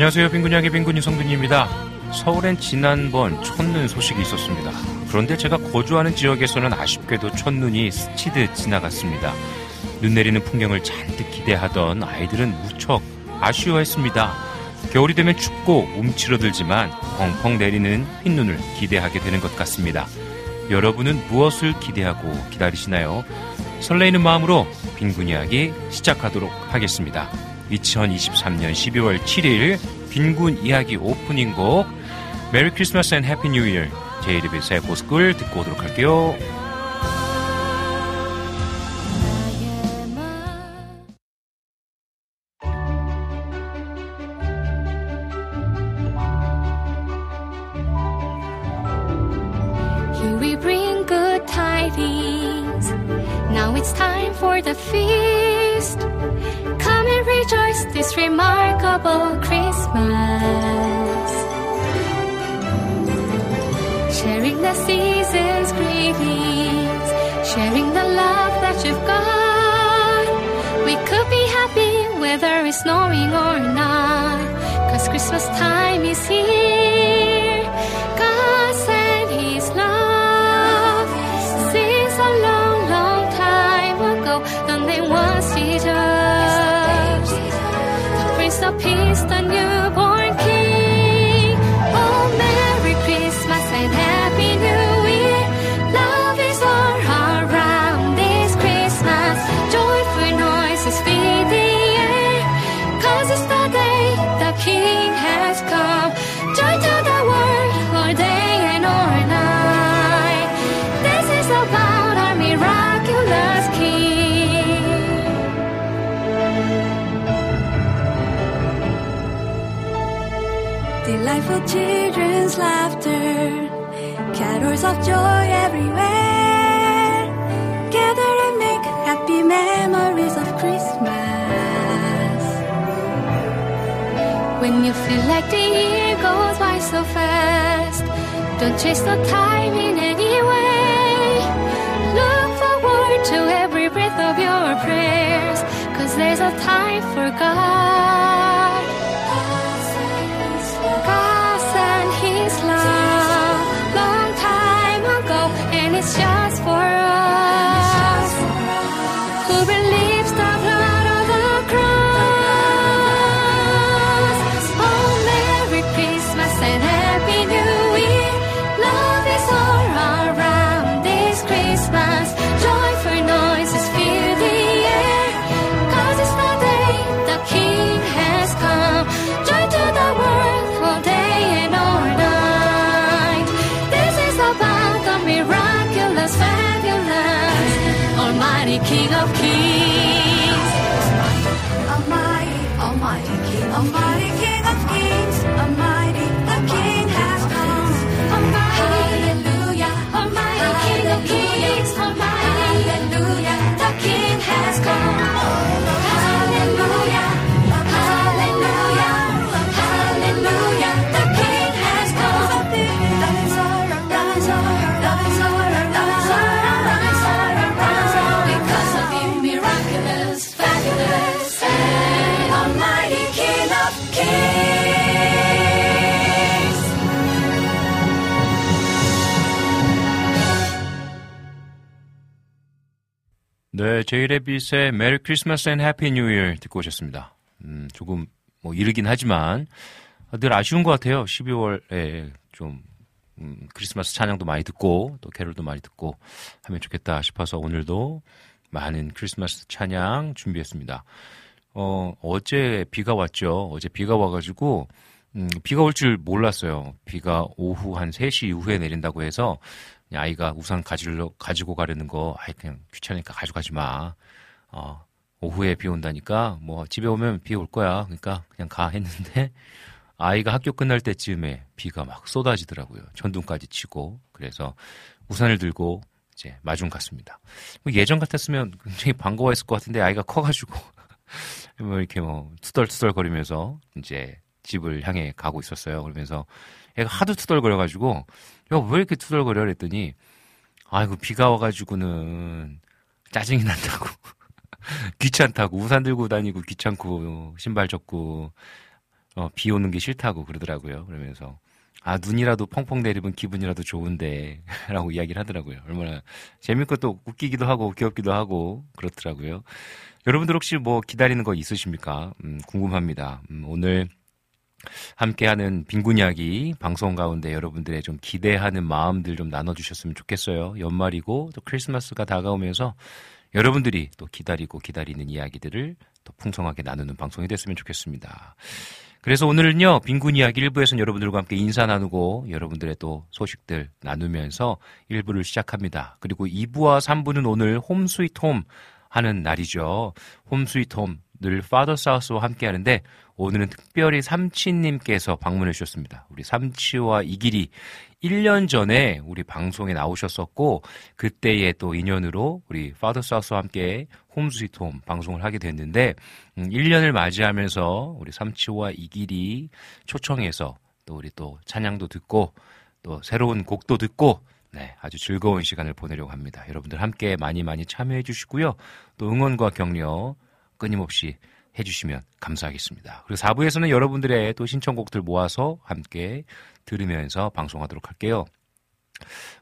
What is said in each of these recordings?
안녕하세요. 빈군양의 빈군 이 성준입니다. 서울엔 지난번 첫눈 소식이 있었습니다. 그런데 제가 거주하는 지역에서는 아쉽게도 첫눈이 스치듯 지나갔습니다. 눈 내리는 풍경을 잔뜩 기대하던 아이들은 무척 아쉬워했습니다. 겨울이 되면 춥고 움츠러들지만 펑펑 내리는 흰눈을 기대하게 되는 것 같습니다. 여러분은 무엇을 기대하고 기다리시나요? 설레이는 마음으로 빈군 이야기 시작하도록 하겠습니다. 2023년 12월 7일 빈군 이야기 오프닝 곡 메리 크리스마스 앤 해피 뉴 이어 제이리빗의 고스쿨 듣고 오도록 할게요. King of Kings. Almighty, Almighty King, Almighty King of Kings, Almighty, the King has come. Hallelujah, Almighty King of Kings, Almighty, Hallelujah, the King has come. 네, 제이레빗의 Merry Christmas and Happy New Year 듣고 오셨습니다. 음, 조금 뭐 이르긴 하지만 늘 아쉬운 것 같아요. 12월에 좀 음, 크리스마스 찬양도 많이 듣고 또 캐롤도 많이 듣고 하면 좋겠다 싶어서 오늘도 많은 크리스마스 찬양 준비했습니다. 어, 어제 비가 왔죠. 어제 비가 와가지고 음, 비가 올 줄 몰랐어요. 비가 오후 한 3시 이후에 내린다고 해서 아이가 우산 가지러, 가지고 가려는 거, 아이, 그냥 귀찮으니까 가져가지 마. 어, 오후에 비 온다니까, 뭐, 집에 오면 비 올 거야. 그러니까 그냥 가 했는데, 아이가 학교 끝날 때쯤에 비가 막 쏟아지더라고요. 전등까지 치고. 그래서 우산을 들고 이제 마중 갔습니다. 뭐 예전 같았으면 굉장히 반가워했을 것 같은데 아이가 커가지고 뭐 이렇게 뭐 투덜투덜 거리면서 이제 집을 향해 가고 있었어요. 그러면서 애가 하도 투덜거려가지고 야 왜 이렇게 투덜거려 그랬더니 아이고 비가 와가지고는 짜증이 난다고 귀찮다고 우산 들고 다니고 귀찮고 신발 젖고 어, 비 오는 게 싫다고 그러더라고요. 그러면서 아 눈이라도 펑펑 내리면 기분이라도 좋은데 라고 이야기를 하더라고요. 얼마나 재밌고 또 웃기기도 하고 귀엽기도 하고 그렇더라고요. 여러분들 혹시 뭐 기다리는 거 있으십니까? 음, 궁금합니다. 음, 오늘 함께하는 빈곤 이야기 방송 가운데 여러분들의 좀 기대하는 마음들 좀 나눠주셨으면 좋겠어요. 연말이고 또 크리스마스가 다가오면서 여러분들이 또 기다리고 기다리는 이야기들을 또 풍성하게 나누는 방송이 됐으면 좋겠습니다. 그래서 오늘은요, 빈곤 이야기 1부에서는 여러분들과 함께 인사 나누고 여러분들의 또 소식들 나누면서 1부를 시작합니다. 그리고 2부와 3부는 오늘 홈 스위트 홈 하는 날이죠. 홈 스위트 홈 늘 파더 사우스와 함께 하는데 오늘은 특별히 삼치님께서 방문해 주셨습니다. 우리 삼치와 이길이 1년 전에 우리 방송에 나오셨었고 그때의 또 인연으로 우리 파더 사우스와 함께 홈 스위트 홈 방송을 하게 됐는데 음, 1년을 맞이하면서 우리 삼치와 이길이 초청해서 또 우리 또 찬양도 듣고 또 새로운 곡도 듣고 네, 아주 즐거운 시간을 보내려고 합니다. 여러분들 함께 많이 많이 참여해 주시고요. 또 응원과 격려 끊임없이 해주시면 감사하겠습니다. 그리고 4부에서는 여러분들의 또 신청곡들 모아서 함께 들으면서 방송하도록 할게요.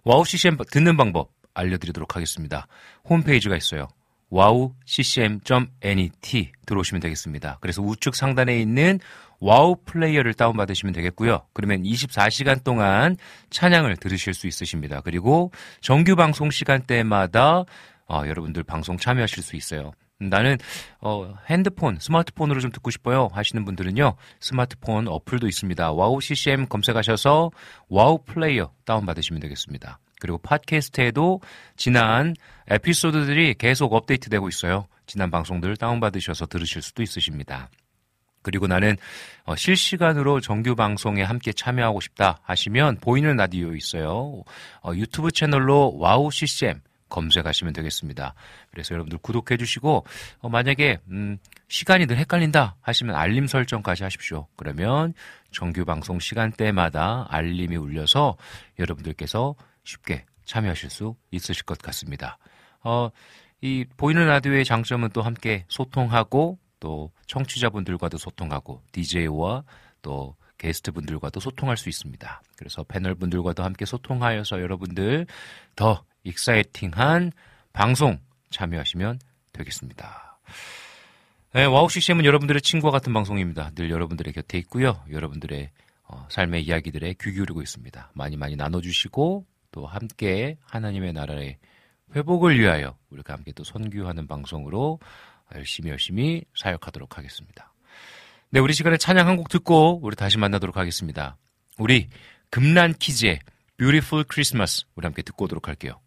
WOW CCM 듣는 방법 알려드리도록 하겠습니다. 홈페이지가 있어요. wowccm.net 들어오시면 되겠습니다. 그래서 우측 상단에 있는 WOW 플레이어를 다운받으시면 되겠고요. 그러면 24시간 동안 찬양을 들으실 수 있으십니다. 그리고 정규 방송 시간대마다 어, 여러분들 방송 참여하실 수 있어요. 나는 어, 핸드폰, 스마트폰으로 좀 듣고 싶어요 하시는 분들은요. 스마트폰 어플도 있습니다. WOW CCM 검색하셔서 WOW 플레이어 다운받으시면 되겠습니다. 그리고 팟캐스트에도 지난 에피소드들이 계속 업데이트되고 있어요. 지난 방송들 다운받으셔서 들으실 수도 있으십니다. 그리고 나는 어, 실시간으로 정규 방송에 함께 참여하고 싶다 하시면 보이는 라디오 있어요. 어, 유튜브 채널로 WOW CCM 검색하시면 되겠습니다. 그래서 여러분들 구독해 주시고 어, 만약에 음, 시간이 늘 헷갈린다 하시면 알림 설정까지 하십시오. 그러면 정규 방송 시간대마다 알림이 울려서 여러분들께서 쉽게 참여하실 수 있으실 것 같습니다. 어, 이 보이는 라디오의 장점은 또 함께 소통하고 또 청취자분들과도 소통하고 DJ와 또 게스트 분들과도 소통할 수 있습니다. 그래서 패널 분들과도 함께 소통하여서 여러분들 더 exciting한 방송 참여하시면 되겠습니다. 네, WOW CCM은 여러분들의 친구와 같은 방송입니다. 늘 여러분들의 곁에 있고요. 여러분들의 어, 삶의 이야기들에 귀 기울이고 있습니다. 많이 많이 나눠주시고 또 함께 하나님의 나라의 회복을 위하여 우리가 함께 또 선교하는 방송으로 열심히 열심히 사역하도록 하겠습니다. 네, 우리 시간에 찬양 한 곡 듣고 우리 다시 만나도록 하겠습니다. 우리 금란 키즈의 Beautiful Christmas 우리 함께 듣고 오도록 할게요.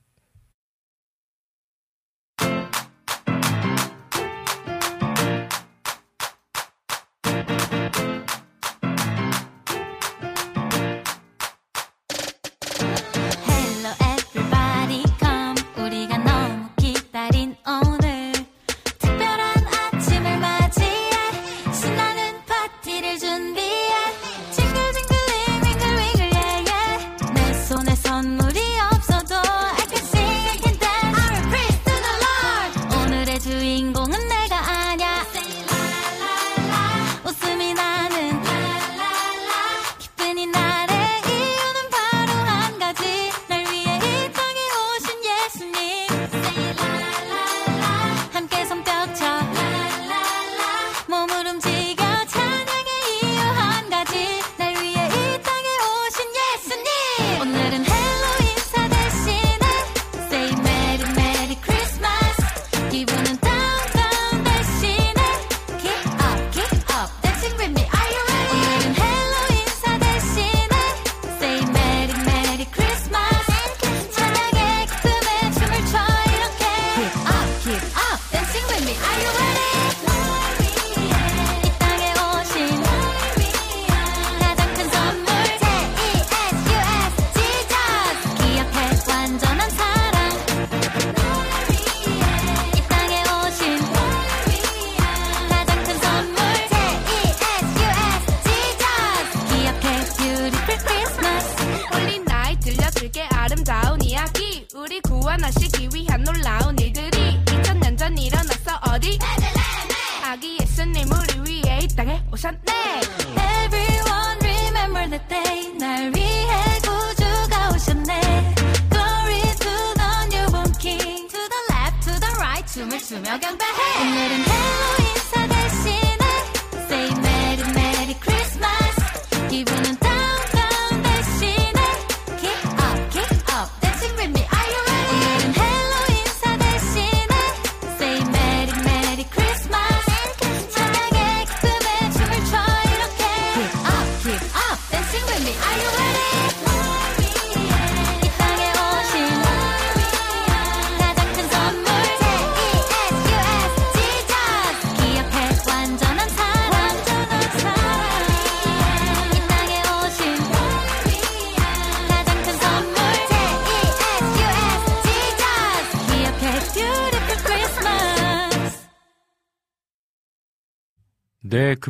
오늘은 헬로윈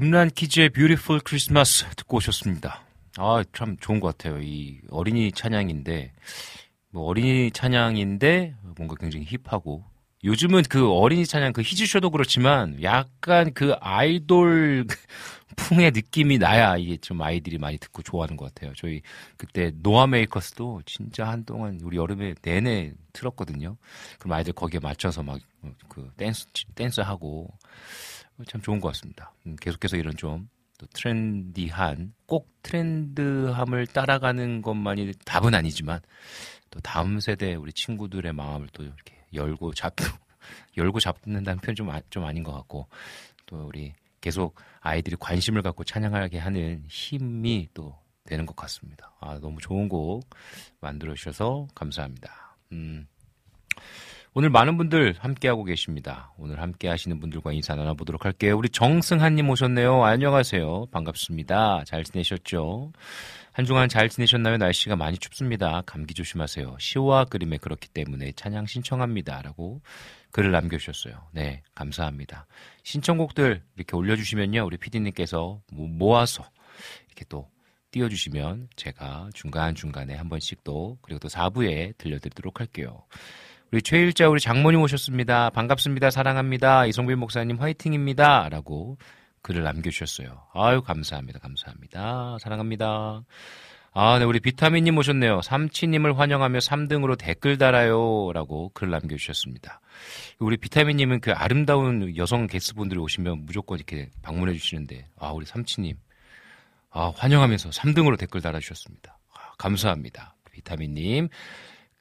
금란 Kids의 Beautiful Christmas 듣고 오셨습니다. 아, 참 좋은 것 같아요. 이 어린이 찬양인데, 뭐 어린이 찬양인데 뭔가 굉장히 hip하고, 요즘은 그 어린이 찬양 그 히즈쇼도 그렇지만 약간 그 아이돌 풍의 느낌이 나야 이게 좀 아이들이 많이 듣고 좋아하는 것 같아요. 저희 그때 노아 메이커스도 진짜 한동안 우리 여름에 내내 틀었거든요. 그럼 아이들 거기에 맞춰서 막 그 댄스 댄스 하고 참 좋은 것 같습니다. 음, 계속해서 이런 좀또 trendy한 꼭 트렌드함을 따라가는 것만이 답은 아니지만 또 다음 세대 우리 친구들의 마음을 또 이렇게 열고 잡고 열고 잡는다는 표현 좀, 아, 좀 아닌 것 같고 또 우리 계속 아이들이 관심을 갖고 찬양하게 하는 힘이 또 되는 것 같습니다. 아, 너무 좋은 곡 만들어 주셔서 감사합니다. 음. 오늘 많은 분들 함께하고 계십니다. 오늘 함께 하시는 분들과 인사 나눠보도록 할게요. 우리 정승한님 오셨네요. 안녕하세요. 반갑습니다. 잘 지내셨죠? 한 주간 잘 지내셨나요? 날씨가 많이 춥습니다. 감기 조심하세요. 시와 그림에 그렇기 때문에 찬양 신청합니다. 라고 글을 남겨주셨어요. 네, 감사합니다. 신청곡들 이렇게 올려주시면요. 우리 피디님께서 모아서 이렇게 또 띄워주시면 제가 중간중간에 한 번씩 또 그리고 또 4부에 들려드리도록 할게요. 우리 최일자 우리 장모님 오셨습니다. 반갑습니다. 사랑합니다. 이성빈 목사님 화이팅입니다. 라고 글을 남겨주셨어요. 아유, 감사합니다. 감사합니다. 사랑합니다. 아, 네, 우리 비타민님 오셨네요. 삼치님을 환영하며 3등으로 댓글 달아요. 라고 글 남겨주셨습니다. 우리 비타민님은 그 아름다운 여성 게스트분들이 오시면 무조건 이렇게 방문해 주시는데, 아, 우리 삼치님. 아, 환영하면서 3등으로 댓글 달아주셨습니다. 아, 감사합니다. 비타민님.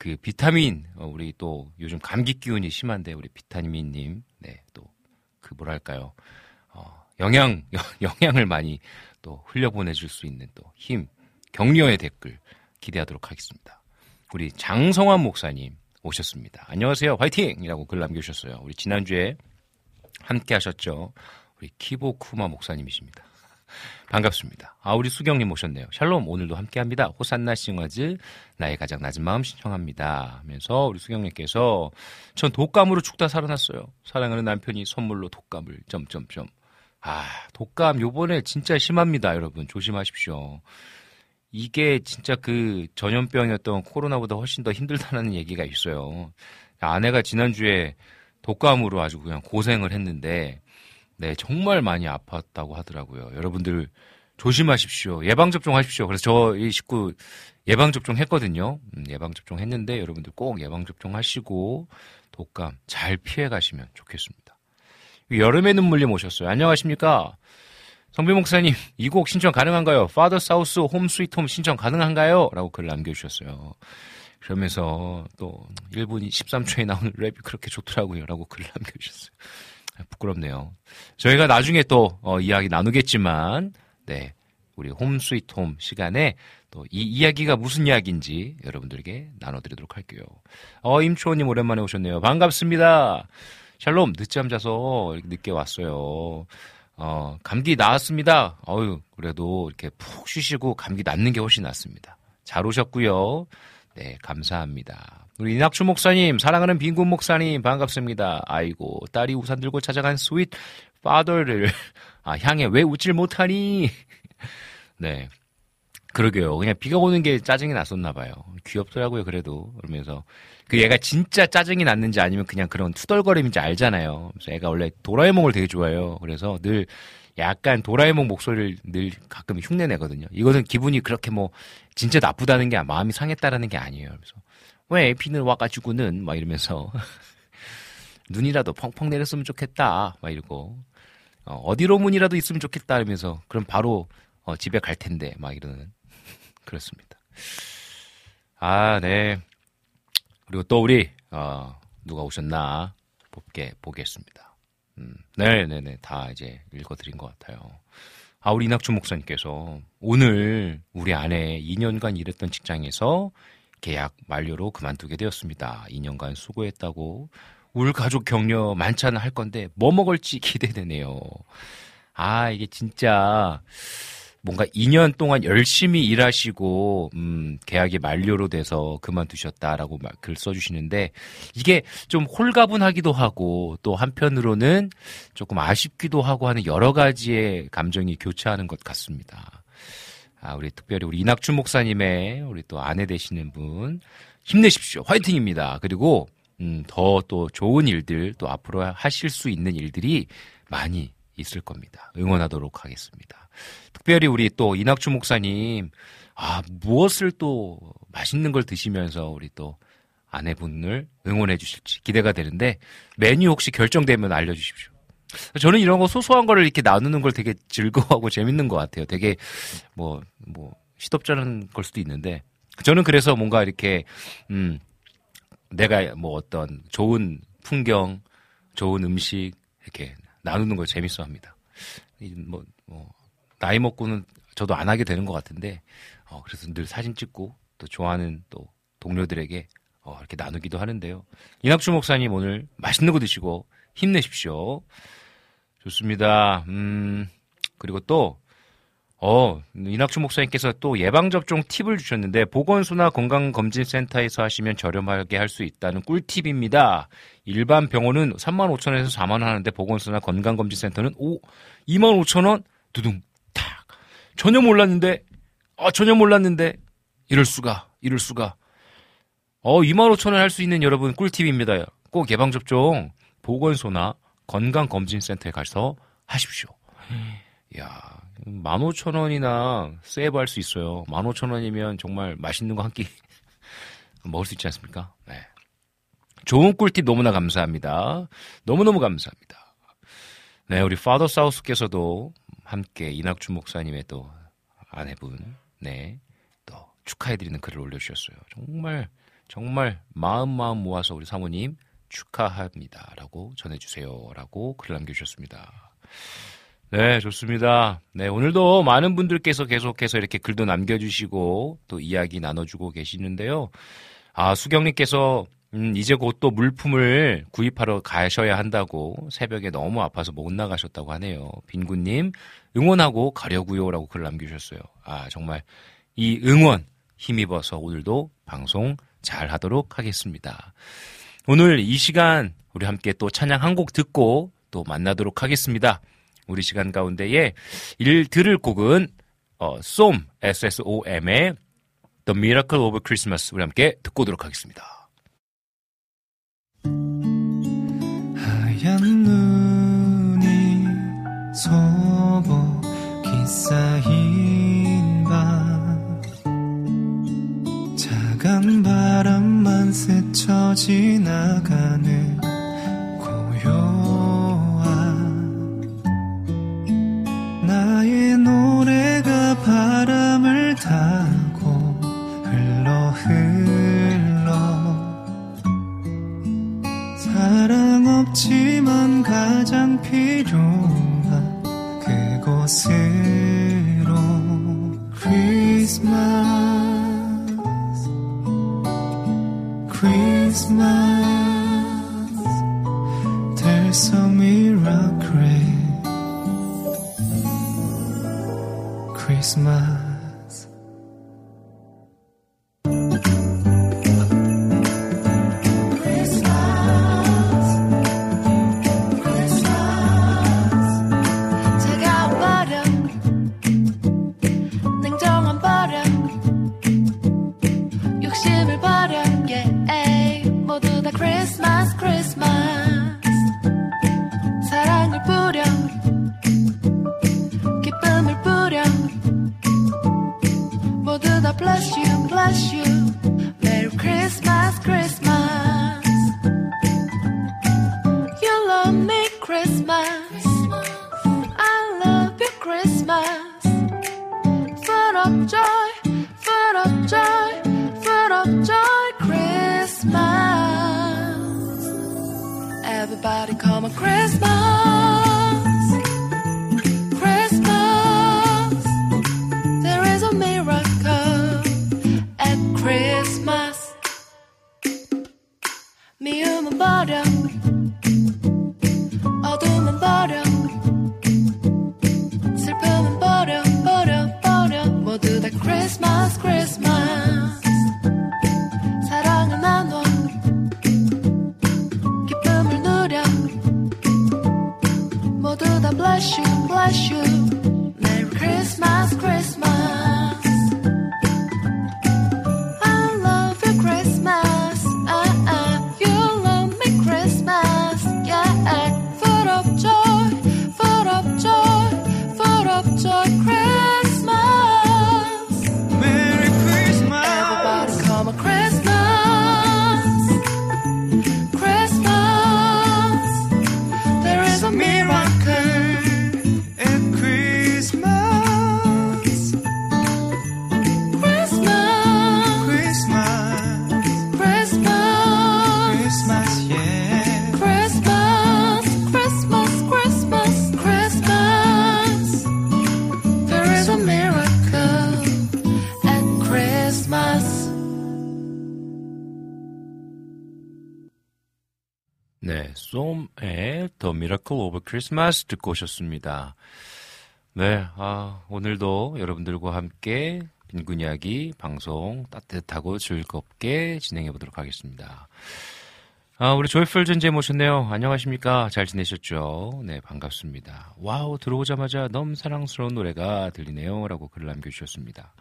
그 비타민 어, 우리 또 요즘 감기 기운이 심한데 우리 비타민님 네 또 그 뭐랄까요 어, 영양 영양을 많이 또 흘려 보내줄 수 있는 또 힘 격려의 댓글 기대하도록 하겠습니다. 우리 장성환 목사님 오셨습니다. 안녕하세요 화이팅이라고 글 남겨주셨어요. 우리 지난주에 함께 하셨죠. 우리 키보쿠마 목사님이십니다. 반갑습니다. 아, 우리 수경님 오셨네요. 샬롬, 오늘도 함께 합니다. 호산나 싱어즈, 나의 가장 낮은 마음 신청합니다. 하면서 우리 수경님께서 전 독감으로 죽다 살아났어요. 사랑하는 남편이 선물로 독감을, 점점점. 아, 독감 요번에 진짜 심합니다, 여러분. 조심하십시오. 이게 진짜 그 전염병이었던 코로나보다 훨씬 더 힘들다는 얘기가 있어요. 아내가 지난주에 독감으로 아주 그냥 고생을 했는데, 네, 정말 많이 아팠다고 하더라고요. 여러분들 조심하십시오. 예방접종 하십시오. 그래서 저 이 식구 예방접종 했거든요. 음, 예방접종 했는데 여러분들 꼭 예방접종 하시고 독감 잘 피해 가시면 좋겠습니다. 여름의 눈물님 오셨어요. 안녕하십니까? 성비 목사님, 이 곡 신청 가능한가요? 파더 사우스 홈 스위트 홈 신청 가능한가요? 라고 글 남겨주셨어요. 그러면서 또 1분 13초에 나오는 랩이 그렇게 좋더라고요. 라고 글 남겨주셨어요. 부끄럽네요. 저희가 나중에 또 어, 이야기 나누겠지만, 네, 우리 Home Sweet Home 시간에 또 이 이야기가 무슨 이야기인지 여러분들에게 나눠드리도록 할게요. 어, 임초원님 오랜만에 오셨네요. 반갑습니다. 샬롬, 늦잠 자서 늦게 왔어요. 어, 감기 나았습니다. 어유 그래도 이렇게 푹 쉬시고 감기 낫는 게 훨씬 낫습니다. 잘 오셨고요. 네, 감사합니다. 우리 이낙주 목사님, 사랑하는 빈군 목사님, 반갑습니다. 아이고, 딸이 우산 들고 찾아간 sweet 파더를, 아, 향해 왜 웃질 못하니? 네. 그러게요. 그냥 비가 오는 게 짜증이 났었나 봐요. 귀엽더라고요, 그래도. 그러면서. 그 얘가 진짜 짜증이 났는지 아니면 그냥 그런 투덜거림인지 알잖아요. 그래서 애가 원래 도라에몽을 되게 좋아해요. 그래서 늘 약간 도라에몽 목소리를 늘 가끔 흉내 내거든요. 이거는 기분이 그렇게 뭐 진짜 나쁘다는 게 마음이 상했다라는 게 아니에요. 그래서 왜 비는 와가지고는 막 이러면서 눈이라도 펑펑 내렸으면 좋겠다 막 이러고 어, 디로 문이라도 있으면 좋겠다 이러면서 그럼 바로 어, 집에 갈 텐데 막 이러는 그렇습니다. 아 네. 그리고 또 우리 어, 누가 오셨나 볼게 보겠습니다. 음, 네네네 다 이제 읽어드린 것 같아요. 아 우리 이낙준 목사님께서 오늘 우리 아내 2년간 일했던 직장에서 계약 만료로 그만두게 되었습니다. 2년간 수고했다고 울 가족 격려 만찬을 할 건데 뭐 먹을지 기대되네요. 아 이게 진짜 뭔가 2년 동안 열심히 일하시고 음, 계약이 만료로 돼서 그만두셨다라고 글 써주시는데 이게 좀 홀가분하기도 하고 또 한편으로는 조금 아쉽기도 하고 하는 여러 가지의 감정이 교차하는 것 같습니다. 아, 우리 특별히 우리 이낙준 목사님의 우리 또 아내 되시는 분 힘내십시오. 화이팅입니다. 그리고 음, 더 또 좋은 일들 또 앞으로 하실 수 있는 일들이 많이 있을 겁니다. 응원하도록 하겠습니다. 특별히 우리 또 이낙주 목사님, 아, 무엇을 또 맛있는 걸 드시면서 우리 또 아내분을 응원해 주실지 기대가 되는데 메뉴 혹시 결정되면 알려 주십시오. 저는 이런 거 소소한 거를 이렇게 나누는 걸 되게 즐거워하고 재밌는 것 같아요. 되게 뭐, 뭐, 시덥잖은 걸 수도 있는데 저는 그래서 뭔가 이렇게, 음, 내가 뭐 어떤 좋은 풍경, 좋은 음식 이렇게 나누는 걸 재밌어 합니다. 뭐, 뭐, 나이 먹고는 저도 안 하게 되는 것 같은데, 어, 그래서 늘 사진 찍고 또 좋아하는 또 동료들에게 어, 이렇게 나누기도 하는데요. 이낙주 목사님 오늘 맛있는 거 드시고 힘내십시오. 좋습니다. 음, 그리고 또, 어, 이낙주 목사님께서 또 예방접종 팁을 주셨는데, 보건소나 건강검진센터에서 하시면 저렴하게 할 수 있다는 꿀팁입니다. 일반 병원은 3만 5천원에서 4만 원 하는데, 보건소나 건강검진센터는 5, 2만 5천 원? 두둥, 탁. 전혀 몰랐는데, 아, 전혀 몰랐는데, 이럴 수가, 이럴 수가. 어, 2만 5천 원 할 수 있는 여러분 꿀팁입니다. 꼭 예방접종, 보건소나 건강검진센터에 가서 하십시오. 야, 15,000원이나 세이브 할 수 있어요. 15,000원이면 정말 맛있는 거 한 끼 먹을 수 있지 않습니까? 네. 좋은 꿀팁 너무나 감사합니다. 너무너무 감사합니다. 네, 우리 파더 사우스께서도 함께 이낙주 목사님의 또 아내분, 네, 또 축하해드리는 글을 올려주셨어요. 정말, 정말 마음 마음 모아서 우리 사모님 축하합니다. 라고 전해주세요. 라고 글을 남겨주셨습니다. 네, 좋습니다. 네, 오늘도 많은 분들께서 계속해서 이렇게 글도 남겨주시고 또 이야기 나눠주고 계시는데요. 아, 수경님께서 음, 이제 곧 또 물품을 구입하러 가셔야 한다고 새벽에 너무 아파서 못 나가셨다고 하네요. 빈구님, 응원하고 가려고요. 라고 글 남겨주셨어요. 아, 정말 이 응원 힘입어서 오늘도 방송 잘 하도록 하겠습니다. 오늘 이 시간 우리 함께 또 찬양 한 곡 듣고 또 만나도록 하겠습니다. 우리 시간 가운데에 일 들을 곡은 어, SOM, S-S-O-M의 The Miracle of Christmas 우리 함께 듣고 오도록 하겠습니다. 하얀 눈이 소복히 쌓인 스쳐 지나가는 나의 노래가 바람을 타고 흘러 흘러. 사랑 없지만 가장 필요한 그곳으로. 크리스마스 크 쏨의 The Miracle of Christmas 듣고 오셨습니다. 네, 아, 오늘도 여러분들과 함께 빈군 이야기 방송 따뜻하고 즐겁게 진행해 보도록 하겠습니다. 아, 우리 조이풀 전재 모셨네요. 안녕하십니까? 잘 지내셨죠? 네, 반갑습니다. Wow, 들어오자마자 너무 사랑스러운 노래가 들리네요. 라고 글을 남겨주셨습니다.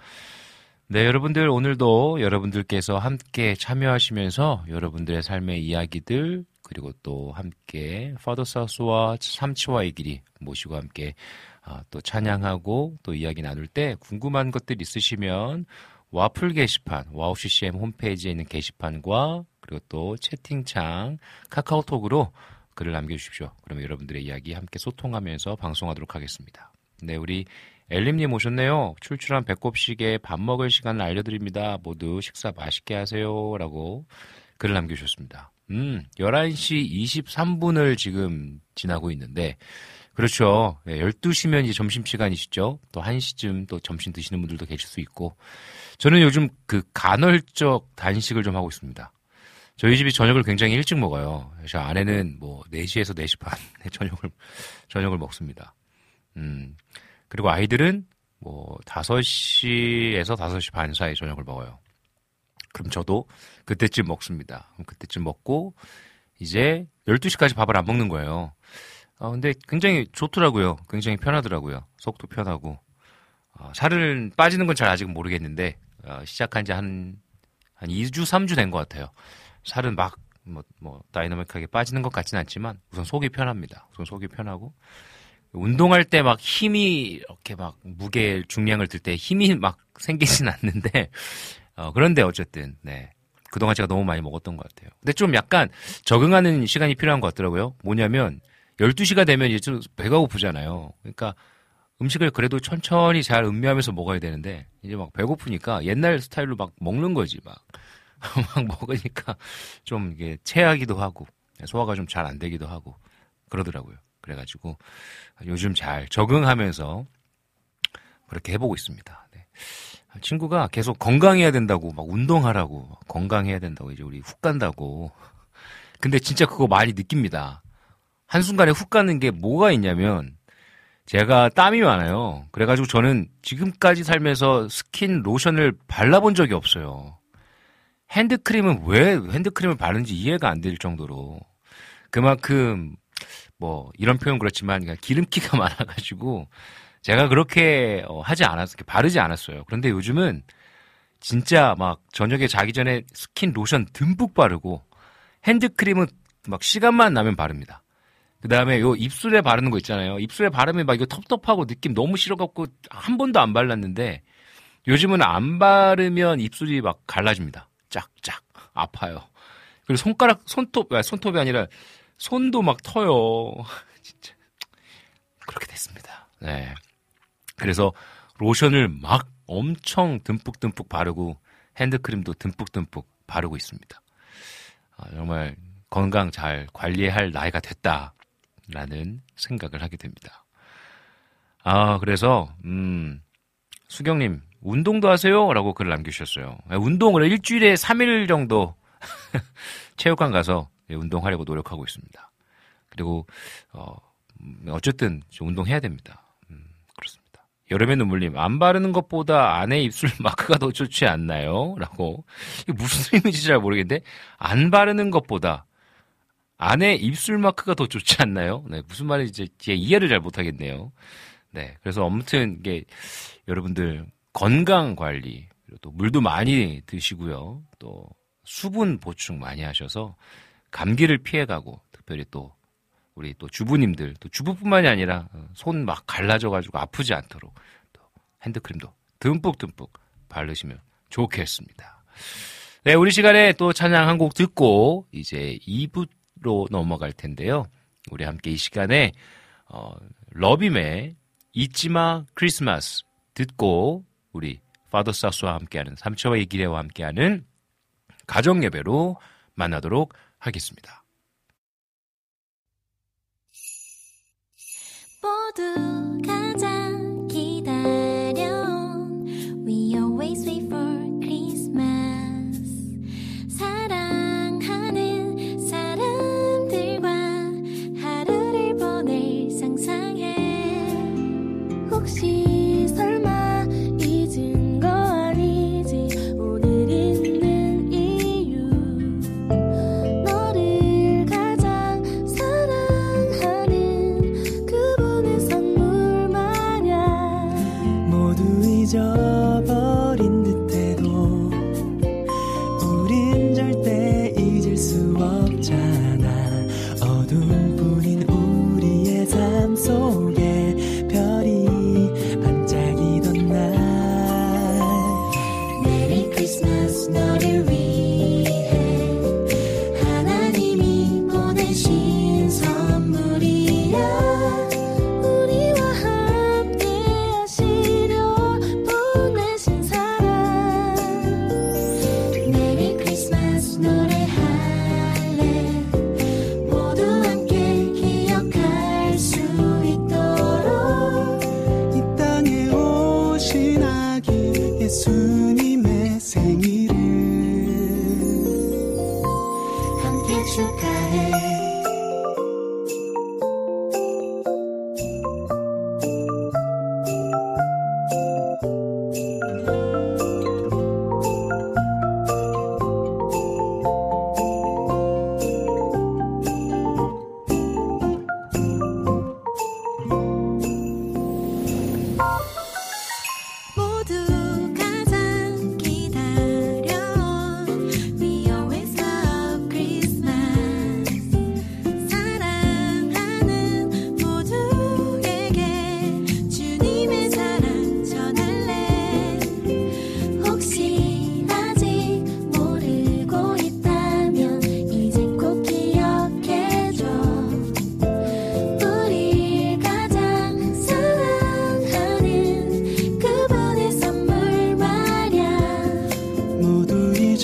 네, 여러분들 오늘도 여러분들께서 함께 참여하시면서 여러분들의 삶의 이야기들 그리고 또 함께 파더사스와 삼치와의 길이 모시고 함께 아, 또 찬양하고 또 이야기 나눌 때 궁금한 것들 있으시면 와플 게시판, WOW CCM 홈페이지에 있는 게시판과 그리고 또 채팅창, 카카오톡으로 글을 남겨주십시오. 그러면 여러분들의 이야기 함께 소통하면서 방송하도록 하겠습니다. 네, 우리 엘림님 오셨네요. 출출한 배꼽시계 밥 먹을 시간을 알려드립니다. 모두 식사 맛있게 하세요. 라고 글을 남겨주셨습니다. 음, 11시 23분을 지금 지나고 있는데, 그렇죠. 12시면 이제 점심시간이시죠. 또 1시쯤 또 점심 드시는 분들도 계실 수 있고. 저는 요즘 그 간헐적 단식을 좀 하고 있습니다. 저희 집이 저녁을 굉장히 일찍 먹어요. 저 아내는 뭐 4시에서 4시 반에 저녁을, 저녁을 먹습니다. 음, 그리고 아이들은 뭐 5시에서 5시 반 사이에 저녁을 먹어요. 그럼 저도 그때쯤 먹습니다. 그럼 그때쯤 먹고 이제 12시까지 밥을 안 먹는 거예요. 어, 근데 굉장히 좋더라고요. 굉장히 편하더라고요. 속도 편하고. 어, 살을 빠지는 건 잘 아직 모르겠는데, 어, 시작한 지 한, 한 2주, 3주 된 것 같아요. 살은 막, 뭐, 뭐, 다이나믹하게 빠지는 것 같진 않지만, 우선 속이 편합니다. 우선 속이 편하고. 운동할 때 막 힘이, 이렇게 막 무게, 중량을 들 때 힘이 막 생기진 않는데, 어, 그런데 어쨌든, 네. 그동안 제가 너무 많이 먹었던 것 같아요. 근데 좀 약간 적응하는 시간이 필요한 것 같더라고요. 뭐냐면, 12시가 되면 이제 좀 배가 고프잖아요. 그러니까 음식을 그래도 천천히 잘 음미하면서 먹어야 되는데, 이제 막 배고프니까 옛날 스타일로 막 먹는 거지, 막. 막 먹으니까 좀 이게 체하기도 하고, 소화가 좀 잘 안 되기도 하고, 그러더라고요. 그래가지고 요즘 잘 적응하면서 그렇게 해보고 있습니다. 네. 친구가 계속 건강해야 된다고, 막 운동하라고, 건강해야 된다고, 이제 우리 훅 간다고. 근데 진짜 그거 많이 느낍니다. 한순간에 훅 가는 게 뭐가 있냐면, 제가 땀이 많아요. 그래가지고 저는 지금까지 살면서 스킨 로션을 발라본 적이 없어요. 핸드크림은 왜 핸드크림을 바르는지 이해가 안 될 정도로. 그만큼, 뭐, 이런 표현 그렇지만, 기름기가 많아가지고, 제가 그렇게 어, 하지 않았, 바르지 않았어요. 그런데 요즘은 진짜 막 저녁에 자기 전에 스킨 로션 듬뿍 바르고, 핸드크림은 막 시간만 나면 바릅니다. 그 다음에 요 입술에 바르는 거 있잖아요. 입술에 바르면 막 이거 텁텁하고 느낌 너무 싫어갖고 한 번도 안 발랐는데 요즘은 안 바르면 입술이 막 갈라집니다. 쫙쫙 아파요. 그리고 손가락 손톱 아, 손톱이 아니라 손도 막 터요. 진짜 그렇게 됐습니다. 네. 그래서 로션을 막 엄청 듬뿍듬뿍 바르고 핸드크림도 듬뿍듬뿍 바르고 있습니다. 아, 정말 건강 잘 관리할 나이가 됐다라는 생각을 하게 됩니다. 아, 그래서, 음, 수경님, 운동도 하세요? 라고 글을 남기셨어요. 네, 운동을 일주일에 3일 정도 체육관 가서 예, 운동하려고 노력하고 있습니다. 그리고, 어, 음, 어쨌든 운동해야 됩니다. 여름의 눈물님, 안 바르는 것보다 안에 입술 마크가 더 좋지 않나요? 라고. 이게 무슨 의미인지 잘 모르겠는데, 안 바르는 것보다 안에 입술 마크가 더 좋지 않나요? 네, 무슨 말인지 제 이해를 잘 못하겠네요. 네, 그래서 아무튼 이게 여러분들 건강 관리 또 물도 많이 드시고요. 또 수분 보충 많이 하셔서 감기를 피해가고 특별히 또 우리 또 주부님들 또 주부뿐만이 아니라 손 막 갈라져 가지고 아프지 않도록 또 핸드크림도 듬뿍듬뿍 바르시면 좋겠습니다. 네, 우리 시간에 또 찬양 한 곡 듣고 이제 2부로 넘어갈 텐데요. 우리 함께 이 시간에 어, 러빔의 잊지마 크리스마스 듣고 우리 파더 사스와 함께하는 삼촌의 기대와 함께하는 가정 예배로 만나도록 하겠습니다. 모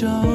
모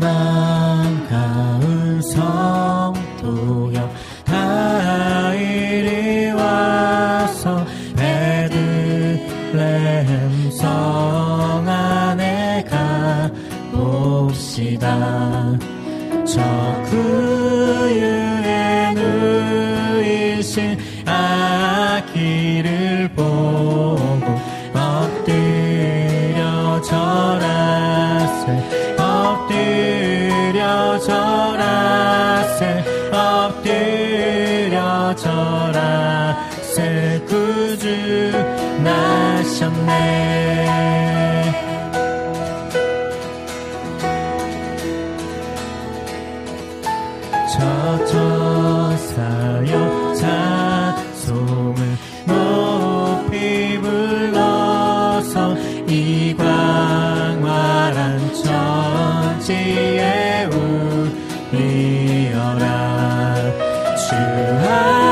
가을 성도여 다 이리 와서 베들레헴 성 안에 가봅시다. 저구 울리어라. 주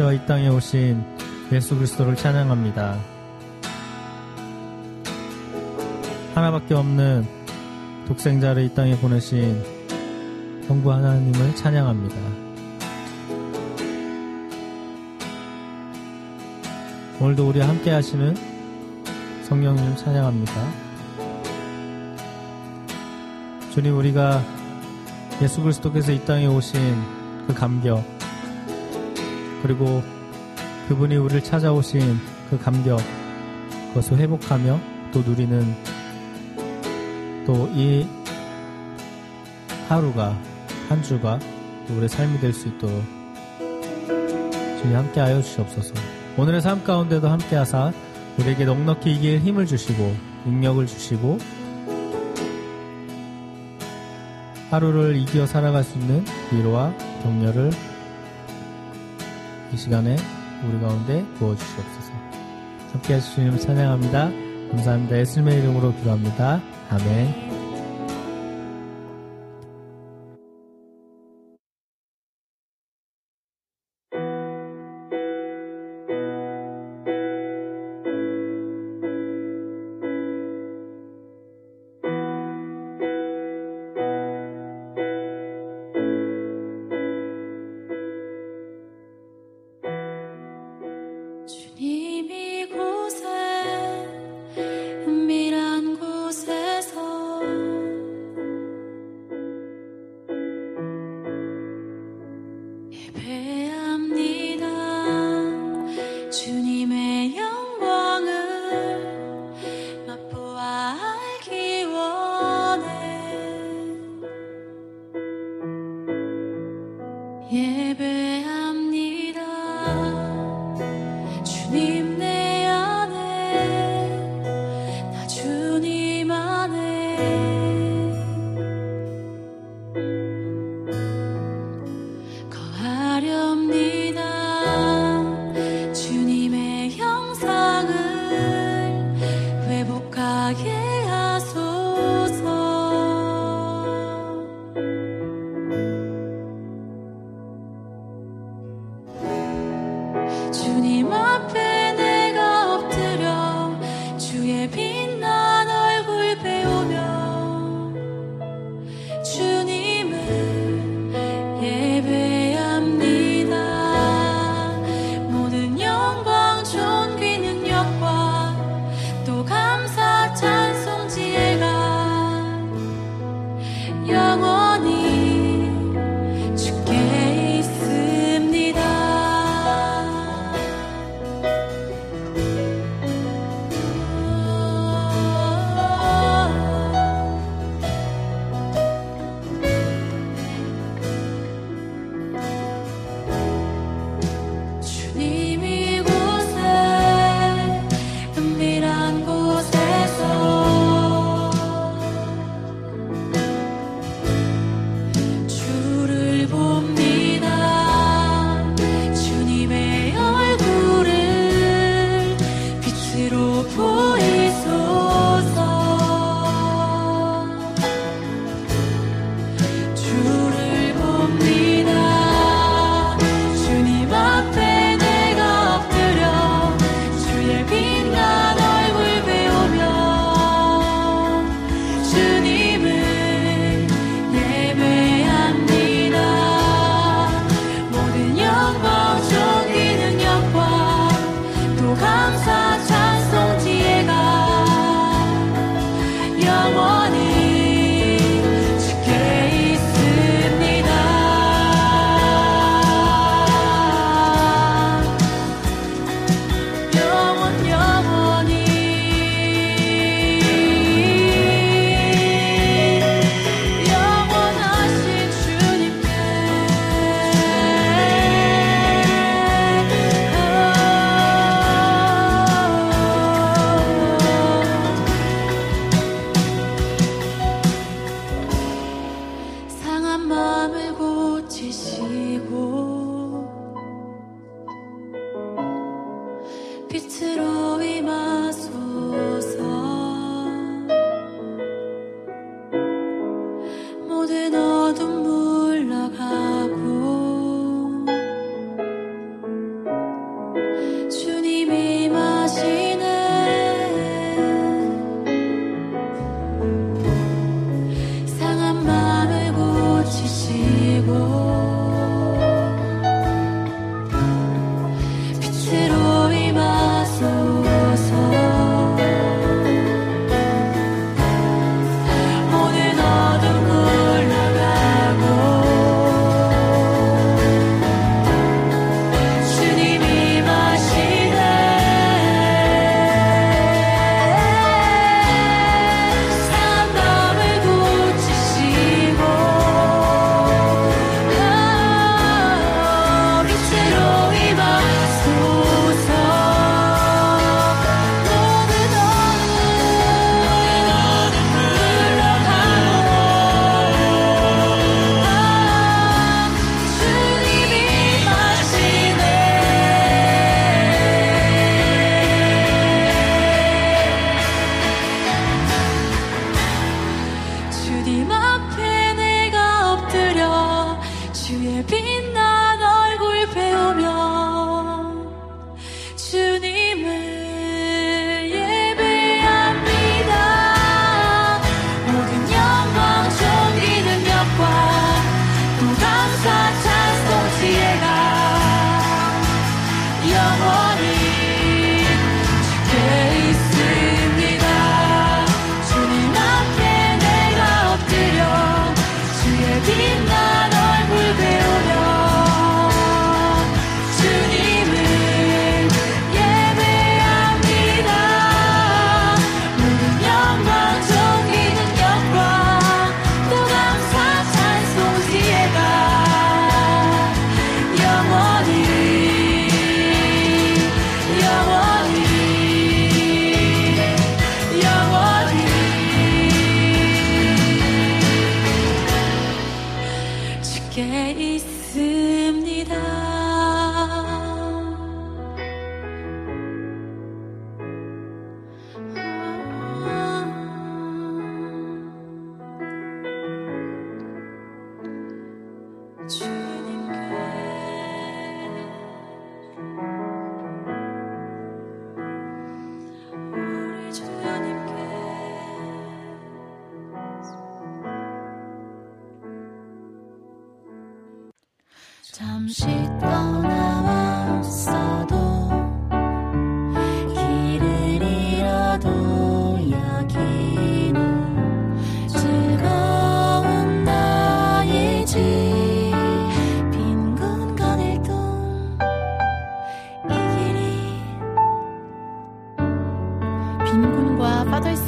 사랑하시어 이 땅에 오신 예수 그리스도를 찬양합니다. 하나밖에 없는 독생자를 이 땅에 보내신 성부 하나님을 찬양합니다. 오늘도 우리와 함께 하시는 성령님 찬양합니다. 주님 우리가 예수 그리스도께서 이 땅에 오신 그 감격 그리고 그분이 우리를 찾아오신 그 감격 그것을 회복하며 또 누리는 또 이 하루가 한 주가 우리의 삶이 될 수 있도록 주님 함께 하여 주시옵소서. 오늘의 삶 가운데도 함께 하사 우리에게 넉넉히 이길 힘을 주시고 능력을 주시고 하루를 이겨 살아갈 수 있는 위로와 격려를 이 시간에 우리 가운데 부어주시옵소서. 함께 주님 찬양합니다. 감사합니다. 예수님의 이름으로 기도합니다. 아멘.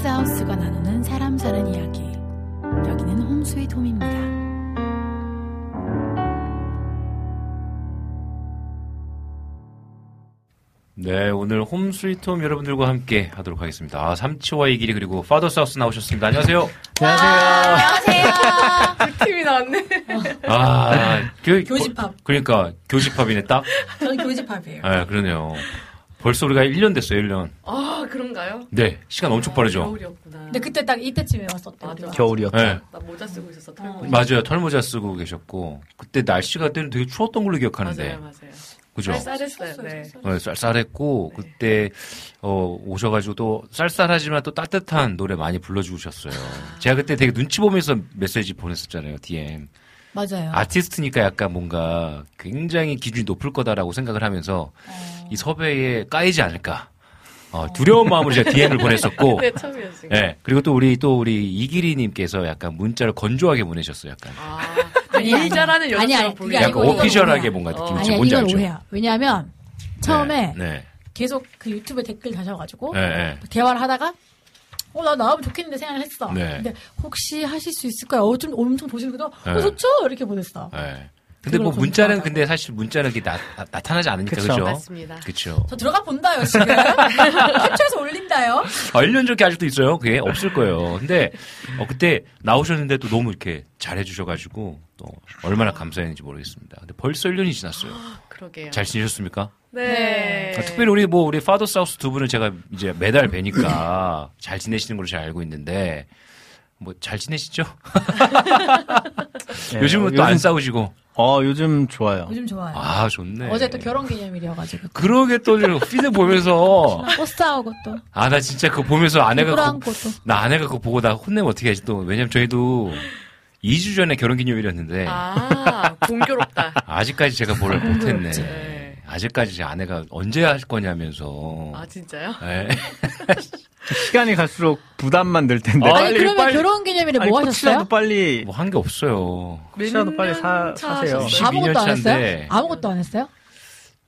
하우스가 나누는 사람 사는 이야기 여기는 홈스윗 홈입니다 네, 오늘 홈 스위트홈 여러분들과 함께 하도록 하겠습니다. 아, 삼치와 이 길이 그리고 파더 사우스 나오셨습니다. 안녕하세요. 팀이 나왔네. 아, 교, 교집합. 그러니까 교집합이네 딱. 저는 교집합이에요. 아, 그러네요. 벌써 우리가 1년 됐어요, 1년. 아, 그런가요? 네, 시간 엄청 빠르죠. 겨울이었구나. 근데 그때 딱 이때쯤에 왔었대. 맞아. 겨울이었죠. 네. 나 모자 쓰고 있었어. 털 어. 맞아요. 털모자 쓰고 계셨고 그때 날씨가 그때는 되게 추웠던 걸로 기억하는데. 맞아요, 맞아요. 그죠? 쌀쌀했어요. 네. 네, 쌀쌀했고 그때 어 오셔가지고 또 쌀쌀하지만 또 따뜻한 노래 많이 불러주셨어요. 제가 그때 되게 눈치 보면서 메시지 보냈었잖아요. DM. 맞아요. 아티스트니까 약간 뭔가 굉장히 기준이 높을 거다라고 생각을 하면서 어. 이 섭외에 까이지 않을까. 어, 두려운 마음으로 제가 DM을 보냈었고. 네, 처음이었어요. 예. 그리고 또 우리 또 우리 이기리님께서 약간 문자를 건조하게 보내셨어요. 약간. 아, 아니, 일 잘하는 아니, 여자처럼 아니. 그게 약간 오피셜하게. 뭔가 느낌이 어. 지 아니야, 뭔지 알죠? 오해야. 왜냐하면 처음에 네. 네. 계속 그 유튜브에 댓글 다셔가지고 네. 네. 대화를 하다가 어, 나 나오면 좋겠는데 생각을 했어. 네. 근데 혹시 하실 수 있을까요? 어, 좀 엄청 보시면서 네. 어, 좋죠? 이렇게 보냈어. 네. 근데 뭐 문자는. 근데 사실 문자는 이렇게 나, 타나지 않으니까 그쵸. 그죠? 맞습니다. 그쵸. 저 들어가 본다요, 지금. 캡처해서 올린다요. 아, 1년 전게 아직도 있어요. 그게 없을 거예요. 근데 어, 그때 나오셨는데 또 너무 이렇게 잘해주셔가지고 또 얼마나 감사했는지 모르겠습니다. 근데 벌써 1년이 지났어요. 그러게요. 잘 지내셨습니까? 네. 아, 특별히 우리 뭐 우리 파더 사우스 두 분은 제가 이제 매달 뵈니까 잘 지내시는 걸로 잘 알고 있는데 뭐 잘 지내시죠? 네, 요즘은 또안 요즘- 싸우시고 어, 요즘 좋아요. 요즘 좋아요. 아 좋네. 어제 또 결혼 기념일이어가지고. 그러게 또 피드 보면서 버스 타고 또. 아 나 진짜 그거 보면서 아내가 또. 나 아내가 그거 보고 나 혼내면 어떻게 하지 또 왜냐면 저희도 2주 전에 결혼 기념일이었는데 아, 공교롭다. 아직까지 제가 뭐를 못했네. 네. 아직까지 제 아내가 언제 할 거냐면서. 아, 진짜요? 네. 시간이 갈수록 부담만 늘 텐데. 아, 아니, 빨리, 그러면 빨리. 결혼 기념일에 아니, 뭐 꽃이라도 하셨어요? 빨리 뭐 한 게 없어요. 혹시라도 빨리 사- 차 사세요. 하셨어요? 12년 아무것도 안 했어요? 아무것도 안 했어요?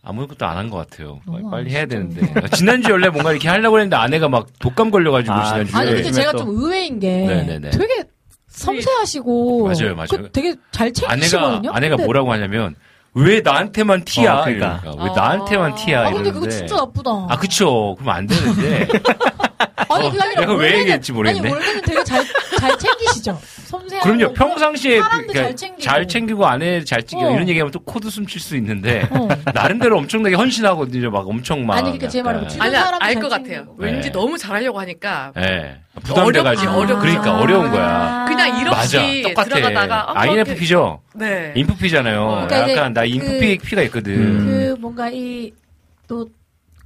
아무것도 안 한 것 같아요. 빨리, 해야. 되는데. 지난주 원래 뭔가 이렇게 하려고 했는데 아내가 막 독감 걸려가지고 아, 지난주에. 아니, 근데 제가 또- 좀 의외인 게 네네네. 되게 섬세하시고 맞아요, 맞아요. 그 되게 잘 아내가, 챙기시거든요. 아내가 근데- 뭐라고 하냐면 왜 나한테만 티야? 어, 그러니까. 이러니까. 왜 나한테만 티야? 아, 근데 그거 이러는데. 진짜 나쁘다. 아, 그쵸. 그럼 안 되는데. 아니, 어, 그게 아니라 내가 왜 얘기했지 모르겠네. 아니, 원래는 되게 잘, 잘 챙기시죠. 섬세하고. 그럼요. 평상시에 사람도 그러니까 잘 챙기고. 잘 챙기고 아내 잘 챙기고 어. 이런 얘기하면 또 코드 숨칠 수 있는데 어. 나름대로 엄청나게 헌신하고 이제 막 엄청 막 아니, 그러니까 제 말은 뭐 아니, 사람도 알잘것 챙기고. 같아요. 왠지 네. 너무 잘하려고 하니까 예. 부담돼가지고 어렵지. 그러니까 어려운 거야. 그냥 일 맞아. 없이 똑같아. 들어가다가 아, INFP죠. 네. 인프피잖아요. 그러니까 약간 나 그- 인프피 피가 있거든. 음. 그 뭔가 이또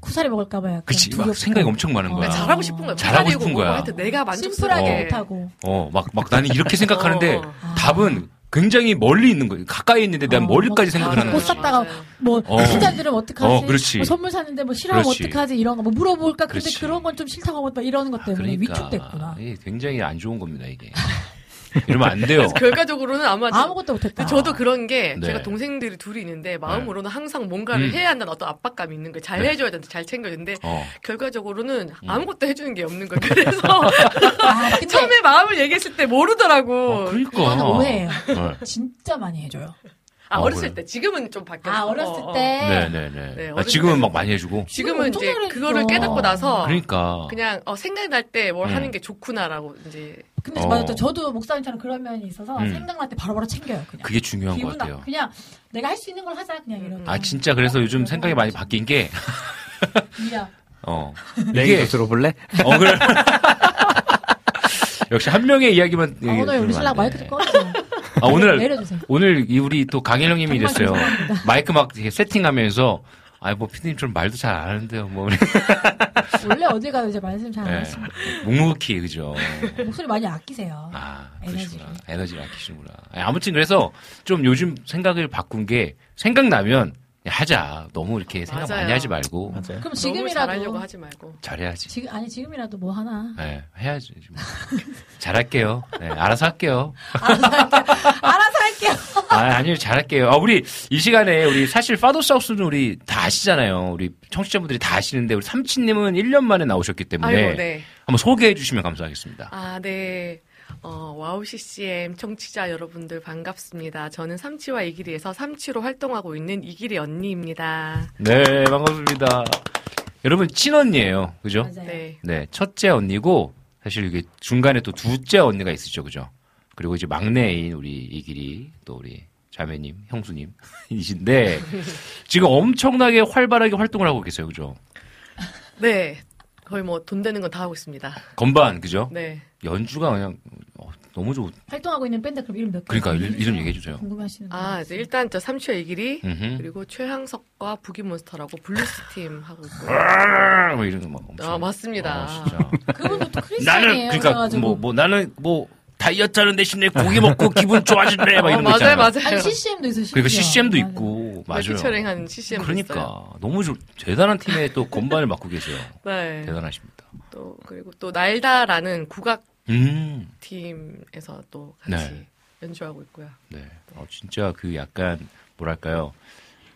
쿠사리 먹을까봐 약간 그치. 막. 생각이 엄청 많은 거야. 어. 잘하고 싶은 거야. 잘하고 싶은 뭐 거야. 하여튼 내가 만족스럽게 심플하게 어. 못하고. 어, 막, 막 나는 이렇게 생각하는데 어, 어. 답은 굉장히 멀리 있는 거예요. 가까이 있는데 난 어, 멀리까지 막 생각을 하는 꽃 거지. 샀다가 맞아요. 뭐 어. 신자 들으면 어떡하지? 어, 그렇지. 뭐 선물 샀는데 뭐 싫어하면 그렇지. 어떡하지? 이런 거 뭐 물어볼까? 그렇지. 그런 건 좀 싫다고 하고 막 이러는 것 때문에 위축됐구나. 이게 굉장히 안 좋은 겁니다, 이게. 이러면 안 돼요. 그래서 결과적으로는 아마 좀- 아무것도 못했다. 근데 저도 그런 게 네. 제가 동생들이 둘이 있는데 마음으로는 항상 뭔가를 음. 해야 한다는 어떤 압박감이 있는 거예요. 잘 네. 해줘야 되는데 잘 챙겨야 되는데 어. 결과적으로는 음. 아무것도 해주는 게 없는 거예요. 그래서 아, 근데 처음에 마음을 얘기했을 때 모르더라고. 어, 그러니까. 오해예요. 네. 진짜 많이 해줘요. 아 어, 어렸을 그래. 때 지금은 좀 바뀌었어. 아 어렸을 어, 어. 때. 네네네. 네, 아, 어렸을 지금은 때. 막 많이 해주고. 지금은 이제. 그거를 깨닫고 어, 나서 그러니까. 그냥 어, 생각이 날때뭘 음. 하는 게 좋구나라고 이제 근데 어. 맞아, 또 저도 목사님처럼 그런 면이 있어서 음. 생각날 때 바로바로 챙겨요. 그냥. 그게 중요한 것 기분 나 같아요. 그냥 내가 할 수 있는 걸 하자 그냥 이런. 아, 진짜 그래서 요즘 생각이 많이 바뀐 게, 이야. 어. 내 이게, 얘기도 들어볼래? 어, 그래. 역시 한 명의 이야기만. 아, 오늘 우리 신랑 안 마이크 돼. 좀 꺼주세요. 아, 오늘, 내려주세요. 오늘 이 우리 또 강일 형님이 정말 이랬어요. 죄송합니다. 마이크 막 이렇게 세팅하면서 아이 뭐 피디님처럼 말도 잘 안 하는데요. 뭐 원래 어딜 가도 이제 말씀 잘안 네. 하십니다. 묵묵히 그죠. 목소리 많이 아끼세요. 아 에너지를. 그러시구나. 에너지를 아끼시는구나. 아니, 아무튼 그래서 좀 요즘 생각을 바꾼 게 생각나면 하자. 너무 이렇게 생각 맞아요. 많이 하지 말고 맞아요. 그럼 지금이라도 하지 말고. 잘해야지. 지금 아니 지금이라도 뭐 하나 네, 해야지. 뭐. 잘할게요. 네, 알아서 할게요. 알아서 할게요. 아, 아니요, 잘할게요. 아, 우리, 이 시간에, 우리, 사실, 파더 사우스는 우리 다 아시잖아요. 우리 청취자분들이 다 아시는데, 우리 삼치님은 1년 만에 나오셨기 때문에, 아이고, 네. 한번 소개해 주시면 감사하겠습니다. 아, 네. 어, 와우 CCM 청취자 여러분들 반갑습니다. 저는 삼치와 이기리에서 삼치로 활동하고 있는 이기리 언니입니다. 네, 반갑습니다. 여러분, 친언니예요 그죠? 맞아요. 네. 네, 첫째 언니고, 사실 이게 중간에 또 둘째 언니가 있으죠, 그죠? 그리고 이제 막내인 우리 이길이, 또 우리 자매님, 형수님, 이신데, 지금 엄청나게 활발하게 활동을 하고 계세요, 그죠? 네. 거의 뭐 돈 되는 건 다 하고 있습니다. 건반, 그죠? 네. 연주가 그냥, 어, 너무 좋, 활동하고 있는 밴드 그럼 이름 몇 개? 그러니까 일- 이름 얘기해 주세요. 궁금하시는 아, 분 이제 일단 저 삼치와 음흠. 그리고 최항석과 부기몬스터라고 블루스 팀 하고 있고요. 아, 뭐 이런 거막 엄청. 아, 맞습니다. 어, 진짜. 그분도 또 크리스찬이에요. 그러니까 그래가지고. 뭐뭐 나는 뭐 다이어트 하는 대신에 고기 먹고 기분 좋아질래 막 어, 이런 거 맞아요, 있잖아요. 맞아요. 아니 CCM도 있어요. 그러니까 심지어. CCM도 맞아요. 있고 맞아요. 피처링한 CCM도 그러니까 있어요. 너무 좋 대단한 팀에 또 건반을 맡고 계세요. 네. 대단하십니다. 또 그리고 또 날다라는 국악 음. 팀에서 또 같이 네. 연주하고 있고요. 네. 어, 진짜 그 약간 뭐랄까요.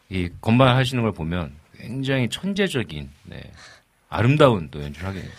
이 건반 하시는 걸 보면 굉장히 천재적인 네. 아름다운 또 연주를 하게 돼요.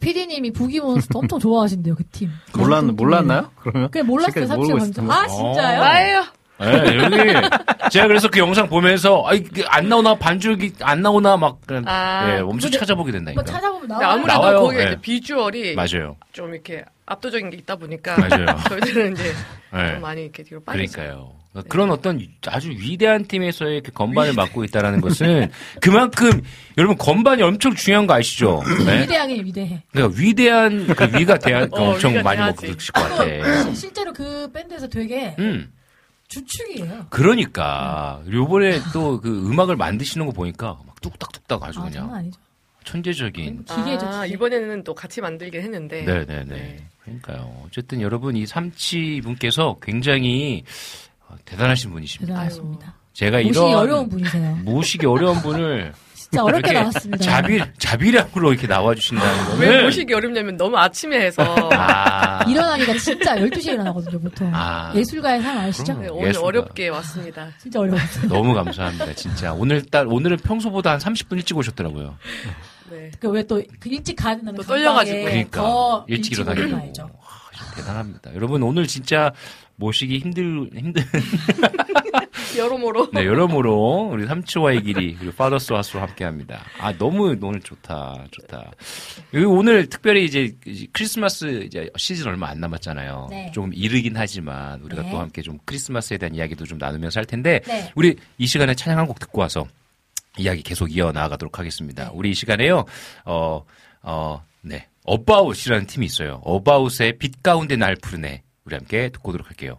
PD님이 부기몬스터 엄청 좋아하신대요 그 팀. 몰랐, 몰랐나요? 그러면? 그냥 몰랐어요 먼저. 있었던 아. 진짜요? 어. 나예요. 네, 여기 제가 그래서 그 영상 보면서 아이 그안 나오나 반주기 안 나오나 막 그냥 아, 예, 엄청 근데 찾아보게 뭐 된다니까. 찾아보면 근데 나와요. 아무래도 나와요. 거기 네. 이제 비주얼이 맞아요. 좀 이렇게 압도적인 게 있다 보니까 맞아요. 저희들은 이제 네. 좀 많이 이렇게 뒤로 빠졌어요. 그러니까요. 그런 어떤 아주 위대한 팀에서의 그 건반을 맡고 있다라는 것은 그만큼 여러분 건반이 엄청 중요한 거 아시죠? 네? 위대하게 위대해. 그러니까 위대한 그 위가 돼야 어, 엄청 위가 많이 돼야지. 먹으실 것 같아. 실제로 그 밴드에서 되게 음. 주축이에요. 그러니까 요번에 또 그 음악을 만드시는 거 보니까 막 뚝딱뚝딱 아주 아 그냥. 천재적인 기계죠. 아, 기계. 이번에는 또 같이 만들긴 했는데 네네네. 네. 그러니까요. 어쨌든 여러분 이 삼치 분께서 굉장히 어, 대단하신 분이십니다. 대단하십니다. 제가 모시기 이런 어려운 분이세요. 모시기 어려운 분을 진짜 어렵게 나왔습니다. 자비 자비량으로 이렇게 나와 주신다는 거는 왜 모시기 어렵냐면 너무 아침에 해서 아, 일어나기가 진짜 12시에 일어나거든요, 보통. 아. 예술가의 삶 아시죠? 네, 오늘 예술가. 어렵게 왔습니다. 진짜 어려웠어요. 너무 감사합니다. 진짜 오늘 딱 오늘은 평소보다 한 30분 일찍 오셨더라고요. 네. 그왜또 그 일찍 가야 된다는 또 떨려가지고. 그러니까 더 일찍 일찍 일어나게. 와, 대단합니다. 여러분 오늘 진짜 모시기 힘들 힘든 여러모로 네, 여러모로 우리 삼치와의 길이 그리고 파더스 와스로 함께합니다. 아 너무 오늘 좋다, 좋다. 여기 오늘 특별히 이제 이제 크리스마스 이제 시즌 얼마 안 남았잖아요. 네. 조금 이르긴 하지만 우리가 네. 또 함께 좀 크리스마스에 대한 이야기도 좀 나누면서 할 텐데 네. 우리 이 시간에 찬양 한 곡 듣고 와서 이야기 계속 이어 나가도록 하겠습니다. 네. 우리 이 시간에요. 어, 어, 네. 어바웃이라는 팀이 있어요. 어바웃의 빛 가운데 날 푸르네. 우리 함께 듣고 오도록 할게요.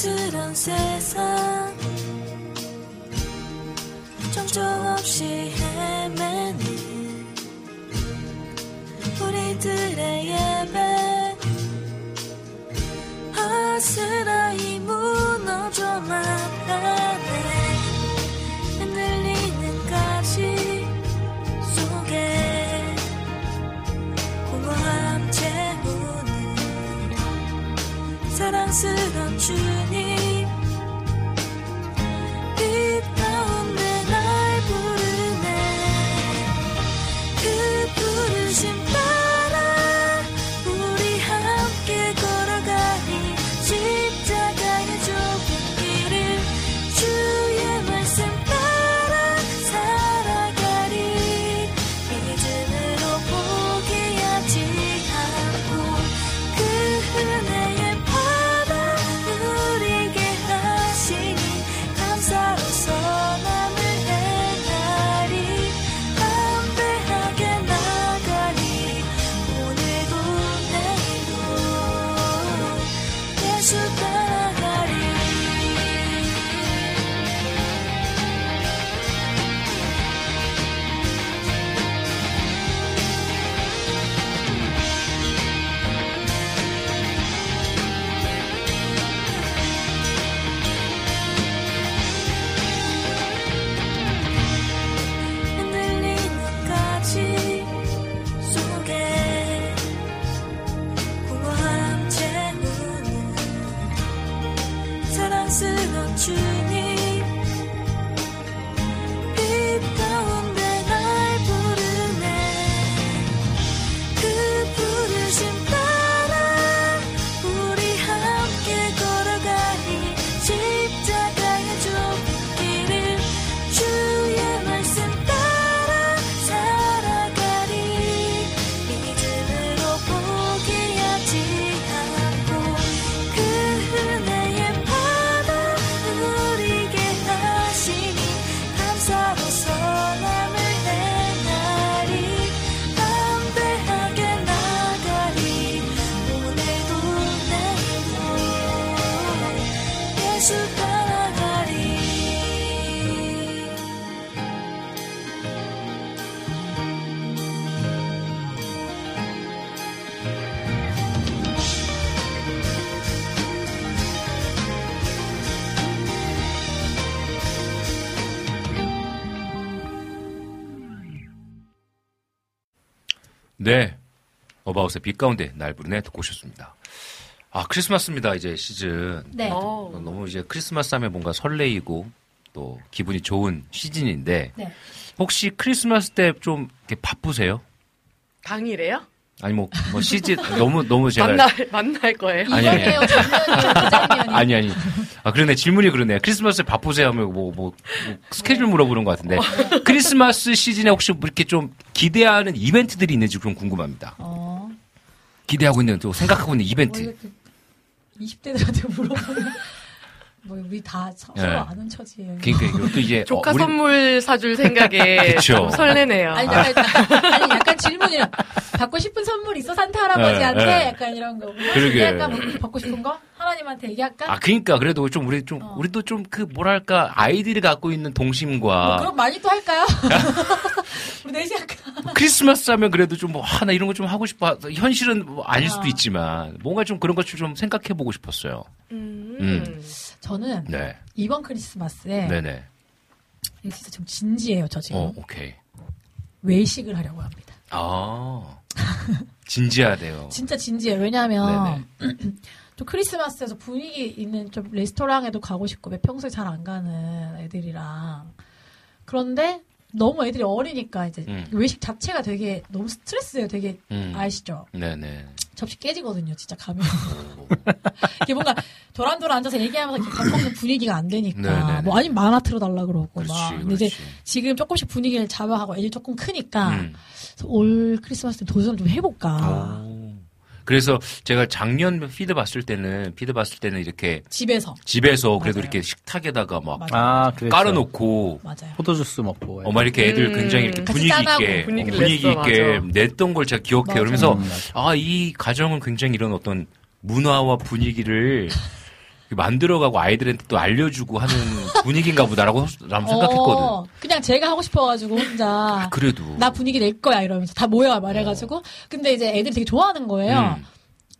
혼란스러운 세상. 정적 없이 헤매는 우리들의 예배. 아스라이 무너져 말하네 사랑스런 주님. 빛 네. 어바웃의 빛 가운데 날 부르네 듣고 오셨습니다. 아, 크리스마스입니다. 이제 시즌. 네. 어. 너무 이제 크리스마스 하면 뭔가 설레이고 또 기분이 좋은 시즌인데 네. 혹시 크리스마스 때 좀 바쁘세요? 당일에요? 아니 뭐, 뭐 시즌 너무 너무 제가 만날 만날 거예요. 아니, 아니. 작년이요, 재작년이요. 아니 아니 아 그러네 질문이 그러네 크리스마스에 바쁘세요 하면 뭐, 뭐, 뭐 스케줄 물어보는 것 같은데 크리스마스 시즌에 혹시 뭐 이렇게 좀 기대하는 이벤트들이 있는지 좀 궁금합니다 어. 기대하고 있는 또 생각하고 있는 뭐 이벤트 이렇게 20대들한테 물어보면 뭐 우리 다 서- 서로 네. 아는 처지예요. 그러니까 이것도 이제 조카 어, 우리- 선물 사줄 생각에. 좀 설레네요. 아니, 약간, 아니, 약간 질문이라 받고 싶은 선물 있어 산타 할아버지한테 네, 네. 약간 이런 거. 그러게. 약간 뭐 받고 싶은 거 하나님한테 얘기할까? 아 그러니까 그래도 좀 우리 좀 어. 우리도 좀그 뭐랄까 아이들이 갖고 있는 뭐 동심과 그럼 많이 또 할까요? 우리 넷이 할까? 크리스마스 하면 그래도 좀 뭐 하나 이런 거 좀 하고 싶어 현실은 뭐 아닐 수도 아. 있지만 뭔가 좀 그런 것 좀 생각해 보고 싶었어요. 음. 음. 저는 네, 이번 크리스마스에 네, 네. 이거 진짜 좀 진지해요. 저 지금 어, 오케이. 외식을 하려고 합니다. 아 진지하대요. 진짜 진지해요. 왜냐하면 좀 크리스마스에서 분위기 있는 좀 레스토랑에도 가고 싶고 왜 평소에 잘 안 가는 애들이랑 그런데 너무 애들이 어리니까 이제 음. 외식 자체가 되게 너무 스트레스예요. 되게 음. 아시죠? 네네. 접시 깨지거든요. 진짜 가면 이게 뭔가 도란도란 앉아서 얘기하면서 밥 먹는 분위기가 안 되니까 네네네. 뭐 아니면 만화 틀어달라 그러고 그렇지, 막 근데 이제 그렇지. 지금 조금씩 분위기를 잡아가고 애들이 조금 크니까 음. 올 크리스마스 때 도전 좀 해볼까 오. 그래서 제가 작년 feed 봤을 때는 feed 봤을 때는 이렇게 집에서 집에서 그래도 맞아요. 이렇게 식탁에다가 막. 아. 깔아놓고 맞아요. 포도주스 먹고. 어마 이렇게 애들 음, 굉장히 이렇게 분위기 있게 분위기를 분위기 냈어, 있게 맞아. 냈던 걸 제가 기억해요. 맞아. 그러면서 음, 맞아. 아이 가정은 굉장히 이런 어떤 문화와 분위기를 만들어가고 아이들한테 또 알려주고 하는 분위기인가 보다라고 난 생각했거든. 어, 그냥 제가 하고 싶어가지고 혼자 그래도 나 분위기 낼 거야 이러면서 다 모여 말해가지고 근데 이제 애들이 되게 좋아하는 거예요. 음.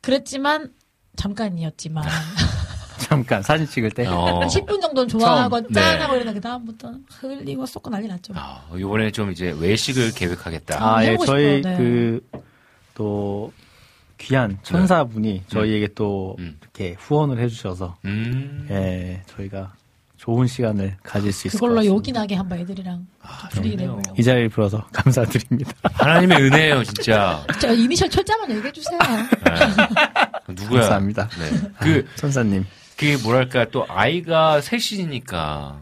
그랬지만 잠깐이었지만 잠깐 사진 찍을 때. 어. 10분 정도는 좋아하고. 짠하고 네. 이러다 그 다음부터는 흘리고 쏟고 난리 났죠. 아, 이번에 좀 이제 외식을 계획하겠다. 아, 예, 해보고 저희 네. 그, 또, 귀한 천사분이 저희에게 또 음. 이렇게 후원을 해주셔서, 음. 예, 저희가 좋은 시간을 가질 수 있을 것 그걸로 같습니다. 요긴하게 한번 애들이랑 아. 이 자리를 빌어서 감사드립니다. 하나님의 은혜예요, 진짜. 저 이니셜 철자만 얘기해 주세요. 네. 누구야? 감사합니다. 네. 그, 천사님. 그게 뭐랄까, 또 아이가 셋이니까,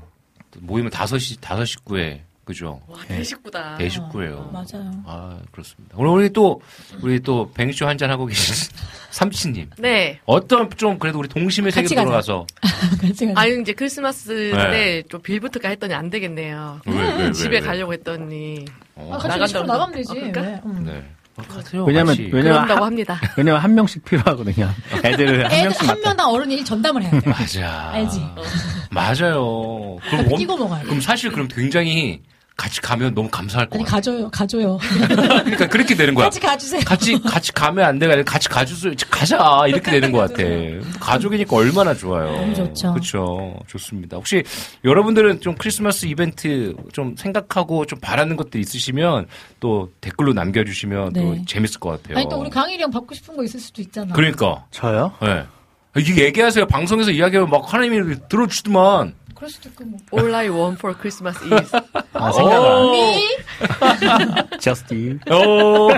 또 모이면 다섯이, 다섯 식구에, 그죠? 와 대식구다. 대식구예요. 맞아요. 아, 그렇습니다. 오늘 우리 또, 우리 또 뱅쇼 한잔 하고 계신 삼치님. 네. 어떤 좀 그래도 우리 동심의 세계로 가자. 들어가서. 같이 가자. 아유 이제 크리스마스 네. 때좀 빌부터가 했더니 안 되겠네요. 왜, 왜, 왜, 집에 왜? 가려고 했더니 어, 아, 같이 나간다 식으로 그러나? 나가면 되지. 아, 그럴까? 왜? 음. 네. 어, 가세요. 왜냐면, 같이. 왜냐면, 그런다고 한, 합니다. 왜냐면 한 명씩 필요하거든요. 애들을 한 애들 명씩 한. 명당 어른이 일 전담을 해야 돼. 맞아. 알지? 맞아요. 그럼, 엄- 끼고 먹어야 돼. 그럼 사실 그럼 굉장히 같이 가면 너무 감사할 것 아니 같아. 가줘요, 가줘요. 그러니까 그렇게 되는 거야. 같이 가주세요. 같이 같이 가면 안 돼. 같이 가주세요. 가자. 이렇게 되는 것 같아. 가족이니까 얼마나 좋아요. 너무 좋죠. 그렇죠. 좋습니다. 혹시 여러분들은 좀 크리스마스 이벤트 좀 생각하고 좀 바라는 것들 있으시면 또 댓글로 남겨주시면 또 네. 재밌을 것 같아요. 아니 또 우리 강일이 형 받고 싶은 거 있을 수도 있잖아. 그러니까. 저요? 예. 이게 얘기하세요. 방송에서 이야기하면 막 하나님이 들어주더만. 그럴 수도 있고 뭐. All I want for Christmas is 아, 안 미? Just you. 오.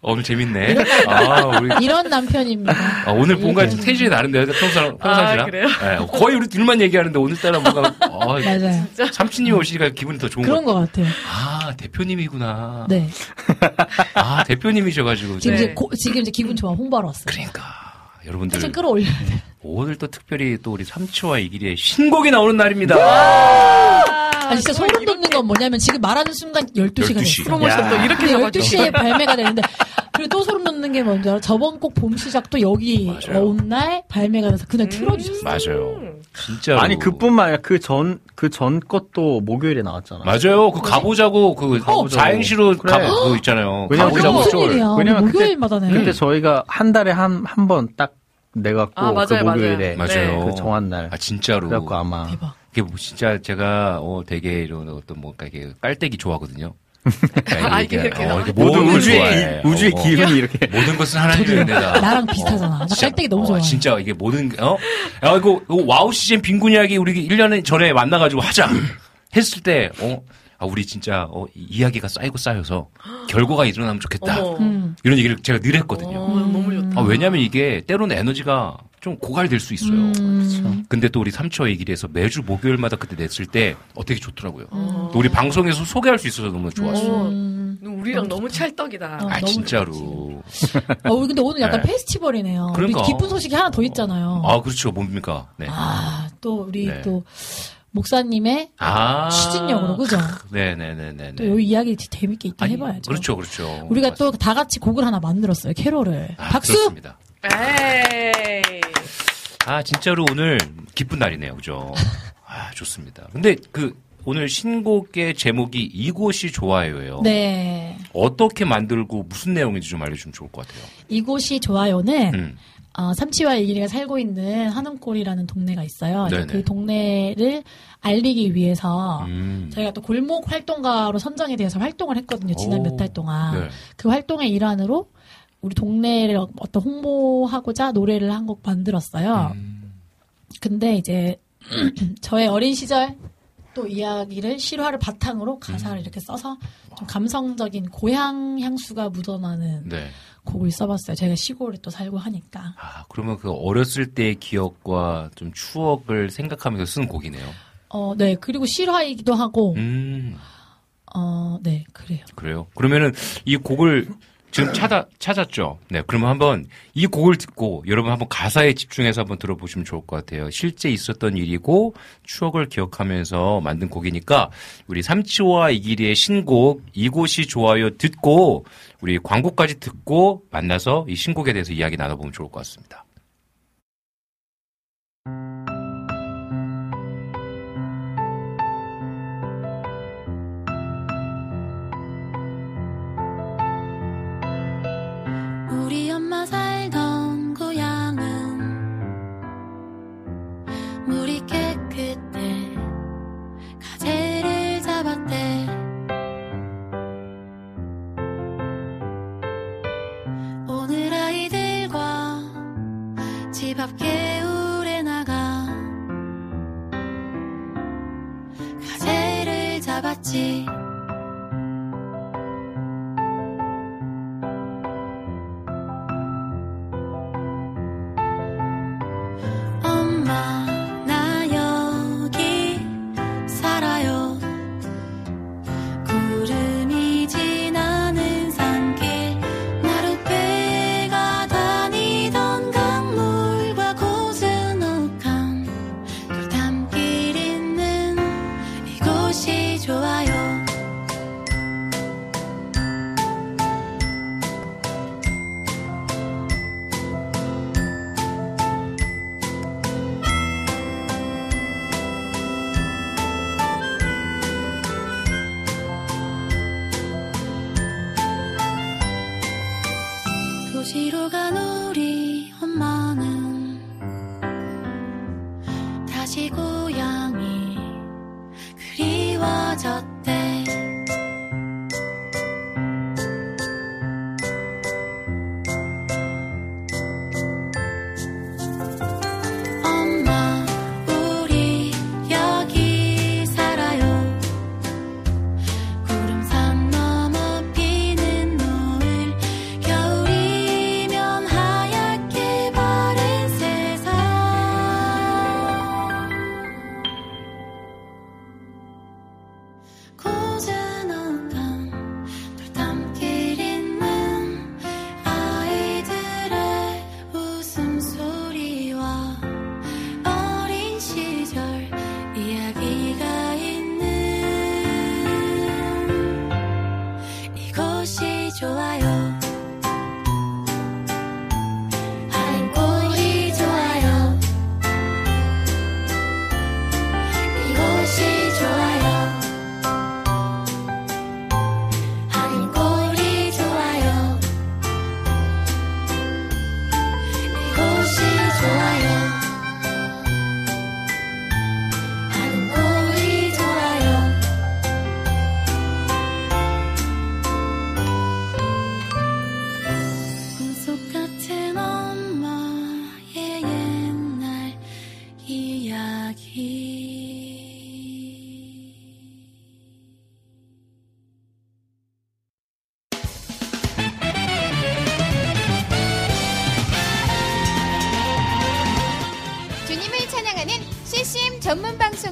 어, 오늘 재밌네. 아, 우리 이런 남편입니다. 아, 오늘 뭔가 이렇게. 텐션이 다른데요, 평상, 평상시랑? 아, 그래요? 네, 거의 우리 둘만 얘기하는데 오늘따라 뭔가, 어, 맞아요. 삼촌님이 오시니까 기분이 더 좋은 것 그런 것 같아요. 아, 대표님이구나. 네. 아, 대표님이셔가지고. 지금 네. 이제 고- 지금 이제 기분 좋아 홍보하러 왔어요. 그러니까. 여러분들, 좀 끌어올려. 오늘 또 특별히 또 우리 삼치와 이길이의 신곡이 나오는 날입니다. 아 진짜 소름 돋는 건 뭐냐면 지금 말하는 순간 12시가 12시. 됐어요. 프로모션도 야. 이렇게 근데 잡아줘. 12시에 발매가 되는데 그리고 또 소름 돋는 게 뭔지 알아? 저번 곡 봄 시작도 여기 맞아요. 온 날 발매가 돼서 그날 틀어주셨어요. 맞아요. 진짜로. 아니, 그뿐만 아니라 그 전, 그 전 것도 목요일에 나왔잖아. 맞아요. 그 가보자고, 그, 가보자고. 사행시로 그래. 가, 그거 있잖아요. 왜냐면 가보자고 무슨 쫄. 일이야? 왜냐면 그때- 목요일마다네. 그때 저희가 한 달에 한, 한 번 딱 내갖고 아, 맞아요, 그 목요일에 맞아요. 그 정한 날. 아, 진짜로. 그래갖고 아마. 대박. 그게 뭐 진짜 제가 어 되게 이런 어떤 뭔가 이게 깔때기 좋아하거든요. 아, 이게 이렇게 나와요? 이게 모든 우주의 좋아해. 기- 우주의 어, 어. 기운이 이렇게 모든 것은 하나님의 은혜다. 나랑 비슷하잖아. 나 깔때기 너무 어, 좋아해. 진짜 이게 모든 어? 야 이거, 이거 와우 시즌 빈군 이야기 우리 1년 전에 만나가지고 하자 했을 때 어? 아, 우리 진짜 어, 이- 이야기가 쌓이고 쌓여서 결과가 일어나면 좋겠다. 어머. 음. 이런 얘기를 제가 늘 했거든요. 어, 너무 좋다. 아, 왜냐면 이게 때로는 에너지가 좀 고갈될 수 있어요. 음. 근데 또 우리 삼초의 길에서 매주 목요일마다 그때 냈을 때 어, 되게 좋더라고요. 어. 또 우리 방송에서 소개할 수 있어서 너무 좋았어요. 음. 우리랑 너무 찰떡이다. 어. 아 너무 진짜로. 어, 우리 근데 오늘 약간 네. 페스티벌이네요. 그러니까. 우리 기쁜 소식이 하나 더 있잖아요. 아 그렇죠 뭡니까? 네. 아, 또 우리 네. 또 목사님의 아 추진력으로 그죠? 네네네네. 또이 이야기 재밌게 있긴 아니, 해봐야죠. 그렇죠 그렇죠. 우리가 또. 다 같이 곡을 하나 만들었어요. 캐롤을. 아, 박수! 그렇습니다. 에이. 아 진짜로 오늘 기쁜 날이네요, 그죠? 아 좋습니다. 근데 그 오늘 신곡의 제목이 이곳이 좋아요예요. 네. 어떻게 만들고 무슨 내용인지 좀 알려주면 좋을 것 같아요. 이곳이 좋아요는 음. 어, 삼치와 이기리가 살고 있는 한음골이라는 동네가 있어요. 그 동네를 알리기 위해서 음. 저희가 또 골목 활동가로 선정이 되어서 활동을 했거든요. 지난 오. 몇달 동안. 네. 그 활동의 일환으로 우리 동네를 어떤 홍보하고자 노래를 한 곡 만들었어요. 음. 근데 이제 저의 어린 시절 또 이야기를 실화를 바탕으로 가사를 이렇게 써서 좀 감성적인 고향 향수가 묻어나는 네. 곡을 써봤어요. 제가 시골에 또 살고 하니까. 아 그러면 그 어렸을 때의 기억과 좀 추억을 생각하면서 쓴 곡이네요. 어, 네. 그리고 실화이기도 하고, 음. 어, 네. 그래요. 그래요. 그러면은 이 곡을 지금 찾아 찾았죠. 네. 그러면 한번 이 곡을 듣고 여러분 한번 가사에 집중해서 한번 들어보시면 좋을 것 같아요. 실제 있었던 일이고 추억을 기억하면서 만든 곡이니까 우리 삼치와 이기리의 신곡 이곳이 좋아요 듣고 우리 광고까지 듣고 만나서 이 신곡에 대해서 이야기 나눠보면 좋을 것 같습니다.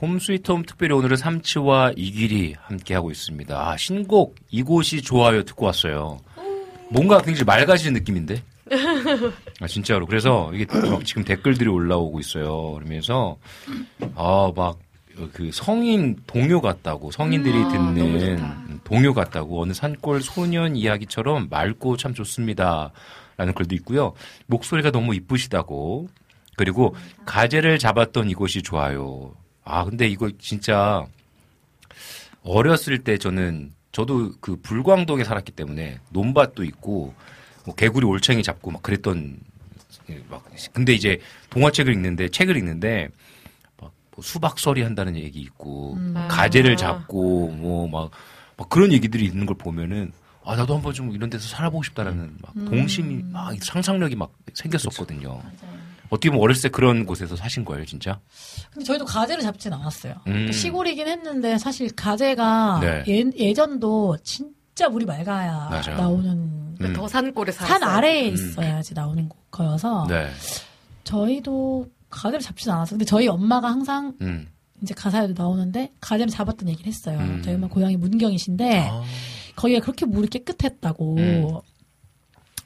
홈스위트홈 특별히 오늘은 삼치와 이길이 함께하고 있습니다. 아, 신곡 이곳이 좋아요 듣고 왔어요. 뭔가 굉장히 맑아지는 느낌인데? 아, 진짜로. 그래서 이게 막 지금 댓글들이 올라오고 있어요. 그러면서, 아, 막, 그 성인 동요 같다고, 성인들이 아, 너무 듣는. 동요 같다고, 어느 산골 소년 이야기처럼 맑고 참 좋습니다. 라는 글도 있고요. 목소리가 너무 이쁘시다고. 그리고 가재를 잡았던 이곳이 좋아요. 아, 근데 이거 진짜 어렸을 때 저는 저도 그 불광동에 살았기 때문에 논밭도 있고 뭐 개구리 올챙이 잡고 막 그랬던 예, 막 근데 이제 동화책을 읽는데 책을 읽는데 막 뭐 수박서리 한다는 얘기 있고 음. 가재를 잡고 뭐막 막 그런 얘기들이 있는 걸 보면은 아 나도 한번 좀 이런 데서 살아보고 싶다라는 막 음. 동심이 막 상상력이 막 생겼었거든요. 어떻게 보면 어렸을 때 그런 곳에서 사신 거예요, 진짜? 근데 저희도 가재를 잡진 않았어요. 음. 시골이긴 했는데 사실 가재가 네. 예, 전도 진짜 물이 맑아야 맞아요. 나오는 음. 더 산골에. 산 아래에 음. 있어야지 나오는 거여서 네. 저희도 가재를 잡진 않았어요. 근데 저희 엄마가 항상 음. 이제 가사에도 나오는데 가재를 잡았던 얘기를 했어요. 음. 저희 엄마 고향이 문경이신데 아. 거기가 그렇게 물이 깨끗했다고. 음.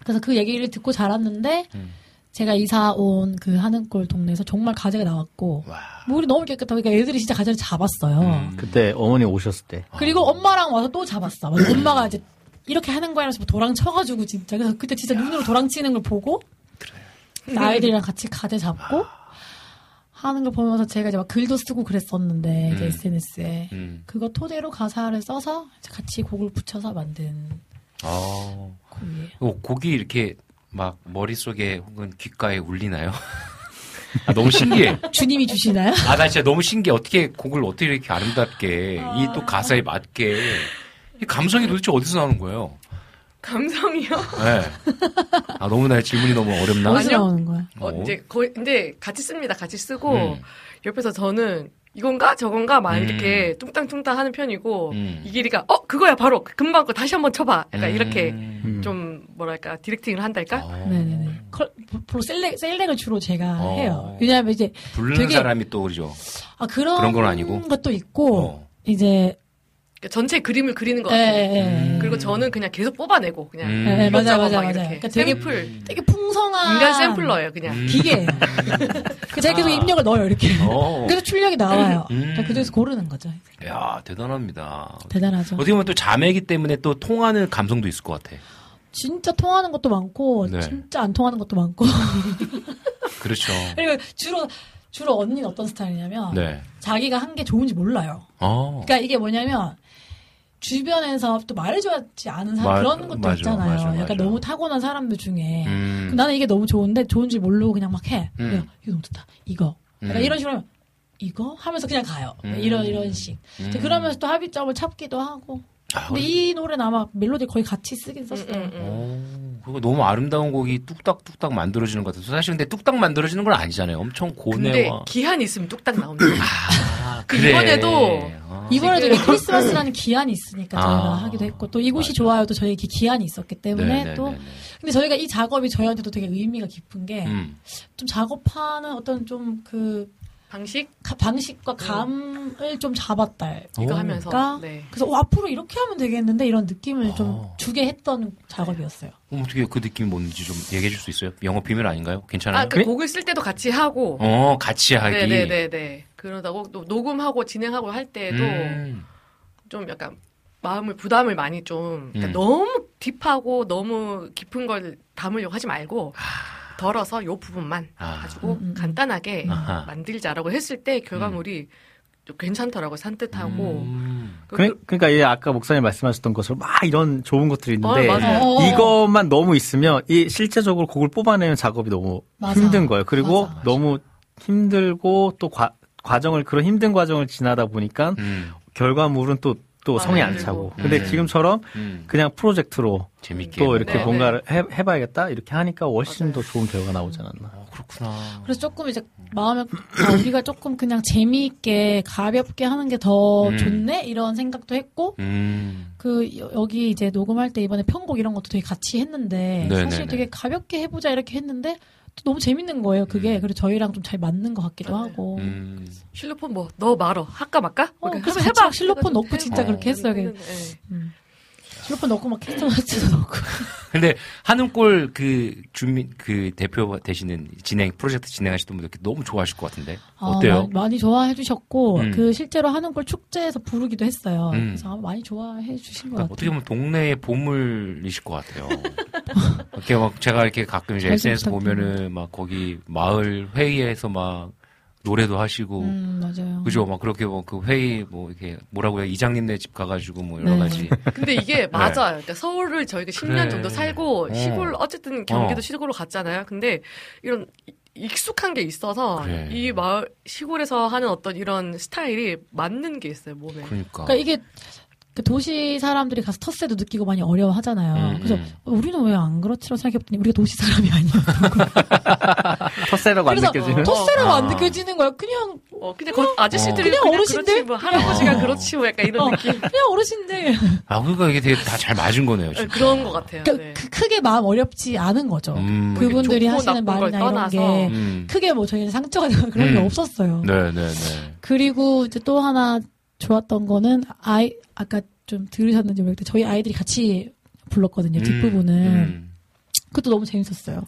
그래서 그 얘기를 듣고 자랐는데 음. 제가 이사 온 그 하는골 동네에서 정말 가재가 나왔고 와. 물이 너무 깨끗하고 그러니까 애들이 진짜 가재를 잡았어요. 음. 그때 어머니 오셨을 때. 그리고 엄마랑 와서 또 잡았어. 엄마가 이제 이렇게 하는 거야 하면서 도랑 쳐가지고 진짜 그래서 그때 진짜 눈으로 도랑 치는 걸 보고 아이들이랑 같이 가재 잡고 하는 걸 보면서 제가 이제 막 글도 쓰고 그랬었는데 이제 음. SNS에 음. 그거 토대로 가사를 써서 같이 곡을 붙여서 만든 아. 곡이에요. 어, 곡이 이렇게 막 머릿속에 혹은 귓가에 울리나요? 아, 너무 신기해. 주님이 주시나요? 아, 나 진짜 너무 신기해. 어떻게 곡을 어떻게 이렇게 아름답게, 이또 가사에 맞게. 이 감성이 도대체 어디서 나오는 거예요? 감성이요? 네. 아, 너무 나 질문이 너무 어렵나? 어디서. 나오는 거야? 어, 어. 이제 거의 근데 같이 씁니다. 같이 쓰고 음. 옆에서 저는 이건가 저건가 막 음. 이렇게 뚱땅뚱땅 하는 편이고 음. 이길이가 어 그거야 바로 금방 거 다시 한번 쳐봐. 약간 음. 이렇게 음. 좀 뭐랄까 디렉팅을 한달까? 어. 네네네. 컬, 셀렉, 셀렉을 주로 제가 어. 해요. 왜냐하면 이제, 부르는 되게- 사람이 또 그러죠. 아, 그런, 그런 건 아니고? 것도 있고, 어. 이제, 그러니까 전체 그림을 그리는 것 예, 같아요. 예, 예. 음. 그리고 저는 그냥 계속 뽑아내고 그냥 음. 예, 예, 맞아, 이것저것 맞아, 막 맞아. 이렇게 그러니까 되게, 샘플 되게 풍성한. 인간 샘플러예요 그냥. 음. 기계예요. 그 제가 계속 입력을 넣어요, 이렇게. 어. 그래서 출력이 나와요. 음. 그러니까 그중에서 고르는 거죠. 야, 대단합니다. 대단하죠. 어떻게 보면 또 자매이기 때문에 또 통하는 감성도 있을 것 같아. 진짜 통하는 것도 많고, 네. 진짜 안 통하는 것도 많고. 그렇죠. 그리고 주로, 주로 언니는 어떤 스타일이냐면, 네. 자기가 한 게 좋은지 몰라요. 어. 그러니까 이게 뭐냐면 주변에서 또 말해줘야지 않은 사람 마- 그런 것도 맞아, 있잖아요. 맞아, 약간 맞아. 너무 타고난 사람들 중에 음. 나는 이게 너무 좋은데 좋은지 모르고 그냥 막 해. 음. 그래요. 이거 너무 좋다. 이거. 약간 음. 이런 식으로 이거 하면서 그냥 가요. 음. 이런 이런 식. 음. 그러면서 또 합의점을 찾기도 하고. 아, 근데 이 노래는 아마 멜로디 거의 같이 쓰긴 음, 썼어요. 음, 음. 오, 그거 너무 아름다운 곡이 뚝딱뚝딱 만들어지는 것 같아서 사실 근데 뚝딱 만들어지는 건 아니잖아요. 엄청 근데 고뇌와. 기한이 있으면 뚝딱 나옵니다. 아, 그 이번에도 아. 이번에도 크리스마스라는 기한이 있으니까 저희가 아. 하기도 했고 또 이곳이 맞아. 좋아요도 저희 기 기한이 있었기 때문에 네네네네. 또 근데 저희가 이 작업이 저희한테도 되게 의미가 깊은 게좀 음. 작업하는 어떤 좀그 방식 방식과 감을 좀 잡았다. 이거 오. 하면서 그러니까 네. 그래서 어, 앞으로 이렇게 하면 되겠는데 이런 느낌을 좀 어. 주게 했던 작업이었어요. 어, 어떻게 그 느낌이 뭔지 좀 얘기해 줄 수 있어요? 영어 비밀 아닌가요? 괜찮아요? 아, 그 곡을 쓸 때도 같이 하고. 어, 같이 하기. 네네네네. 그러다고 또 녹음하고 진행하고 할 때도 음. 좀 약간 마음을 부담을 많이 좀 그러니까 음. 너무 딥하고 너무 깊은 걸 담으려고 하지 말고 아. 덜어서 요 부분만 아. 가지고 음, 음, 음. 간단하게 아하. 만들자라고 했을 때 결과물이 좀 괜찮더라고요 산뜻하고 음. 그- 그러, 그러니까 이제 아까 목사님 말씀하셨던 것처럼 막 이런 좋은 것들이 있는데 어, 맞아요. 어. 이것만 너무 있으면 이 실제적으로 곡을 뽑아내는 작업이 너무 맞아. 힘든 거예요. 그리고 맞아, 맞아. 너무 힘들고 또 과, 과정을 그런 힘든 과정을 지나다 보니까 음. 결과물은 또 또 아, 성이 안. 차고. 근데 음. 지금처럼 음. 그냥 프로젝트로 재밌게. 또 이렇게 네, 뭔가를 해, 해봐야겠다 이렇게 하니까 훨씬 맞아요. 더 좋은 결과가 나오지 않았나. 어, 그렇구나. 그래서 조금 이제 마음에 아, 우리가 조금 그냥 재미있게 가볍게 하는 게더 음. 좋네 이런 생각도 했고 음. 그 여- 여기 이제 녹음할 때 이번에 편곡 이런 것도 되게 같이 했는데 네네네. 사실 되게 가볍게 해보자 이렇게 했는데 또 너무 재밌는 거예요 그게 음. 그리고 저희랑 좀 잘 맞는 것 같기도 맞아요. 하고 음. 실로폰 뭐 넣어 말어 할까 말까? 어, 그래서 막 실로폰 넣고 진짜 해- 그렇게 했어요. 네. 음. 실로폰 넣고 막 캐스터나츠도 넣고 근데 한음골 그 주민 그 대표 되시는 진행 프로젝트 진행하시던 분들 너무 좋아하실 것 같은데 아, 어때요? 마- 많이 좋아해 주셨고 음. 그 실제로 걸 축제에서 부르기도 했어요 음. 그래서 아마 많이 좋아해 주신 것 그러니까 같아요 어떻게 보면 동네의 보물이실 것 같아요. 이렇게 막 제가 이렇게 가끔 이제 잘 SNS. 보면은 막 거기 마을 회의에서 막 노래도 하시고 음, 맞아요 그죠? 막 그렇게 뭐 그 회의 뭐 이렇게 뭐라고 요 이장님네 집 가가지고 뭐 여러 네. 가지 근데 이게 맞아요. 그러니까 서울을 저희가 10년 네. 그래. 정도 살고 어. 시골 어쨌든 경기도 어. 시골로 갔잖아요. 근데 이런 이- 익숙한 게 있어서 그래. 이 마을 시골에서 하는 어떤 이런 스타일이 맞는 게 있어요 몸에. 그러니까. 그러니까 이게 그 도시 사람들이 가서 텃세도 느끼고 많이 어려워하잖아요. 음, 그래서 음. 우리는 왜 안 그렇지라고 생각해봤더니 우리가 도시 사람이 아니야. 텃세라고 안 그래서 느껴지는. 텃세라고 안 아. 느껴지는 거야. 그냥 어, 그냥 거- 아저씨들이 그냥 그냥, 어르신들? 뭐 할아버지가 어. 그렇지 뭐 약간 이런 어, 느낌. 그냥 어르신들. 아 그러니까 이게 되게 다 잘 맞은 거네요. 네, 진짜. 그런 것 같아요. 그러니까 네. 그 크게 마음 어렵지 않은 거죠. 음. 그분들이 좋고 하시는 말이나 이런. 게 음. 크게 뭐 저희는 상처가 되거나 그런 게 음. 없었어요. 네네 네. 그리고 이제 또 하나 좋았던 거는 아이 아까 좀 들으셨는지 모르겠는데 저희 아이들이 같이 불렀거든요. 뒷부분은. 음. 그것도 너무 재밌었어요.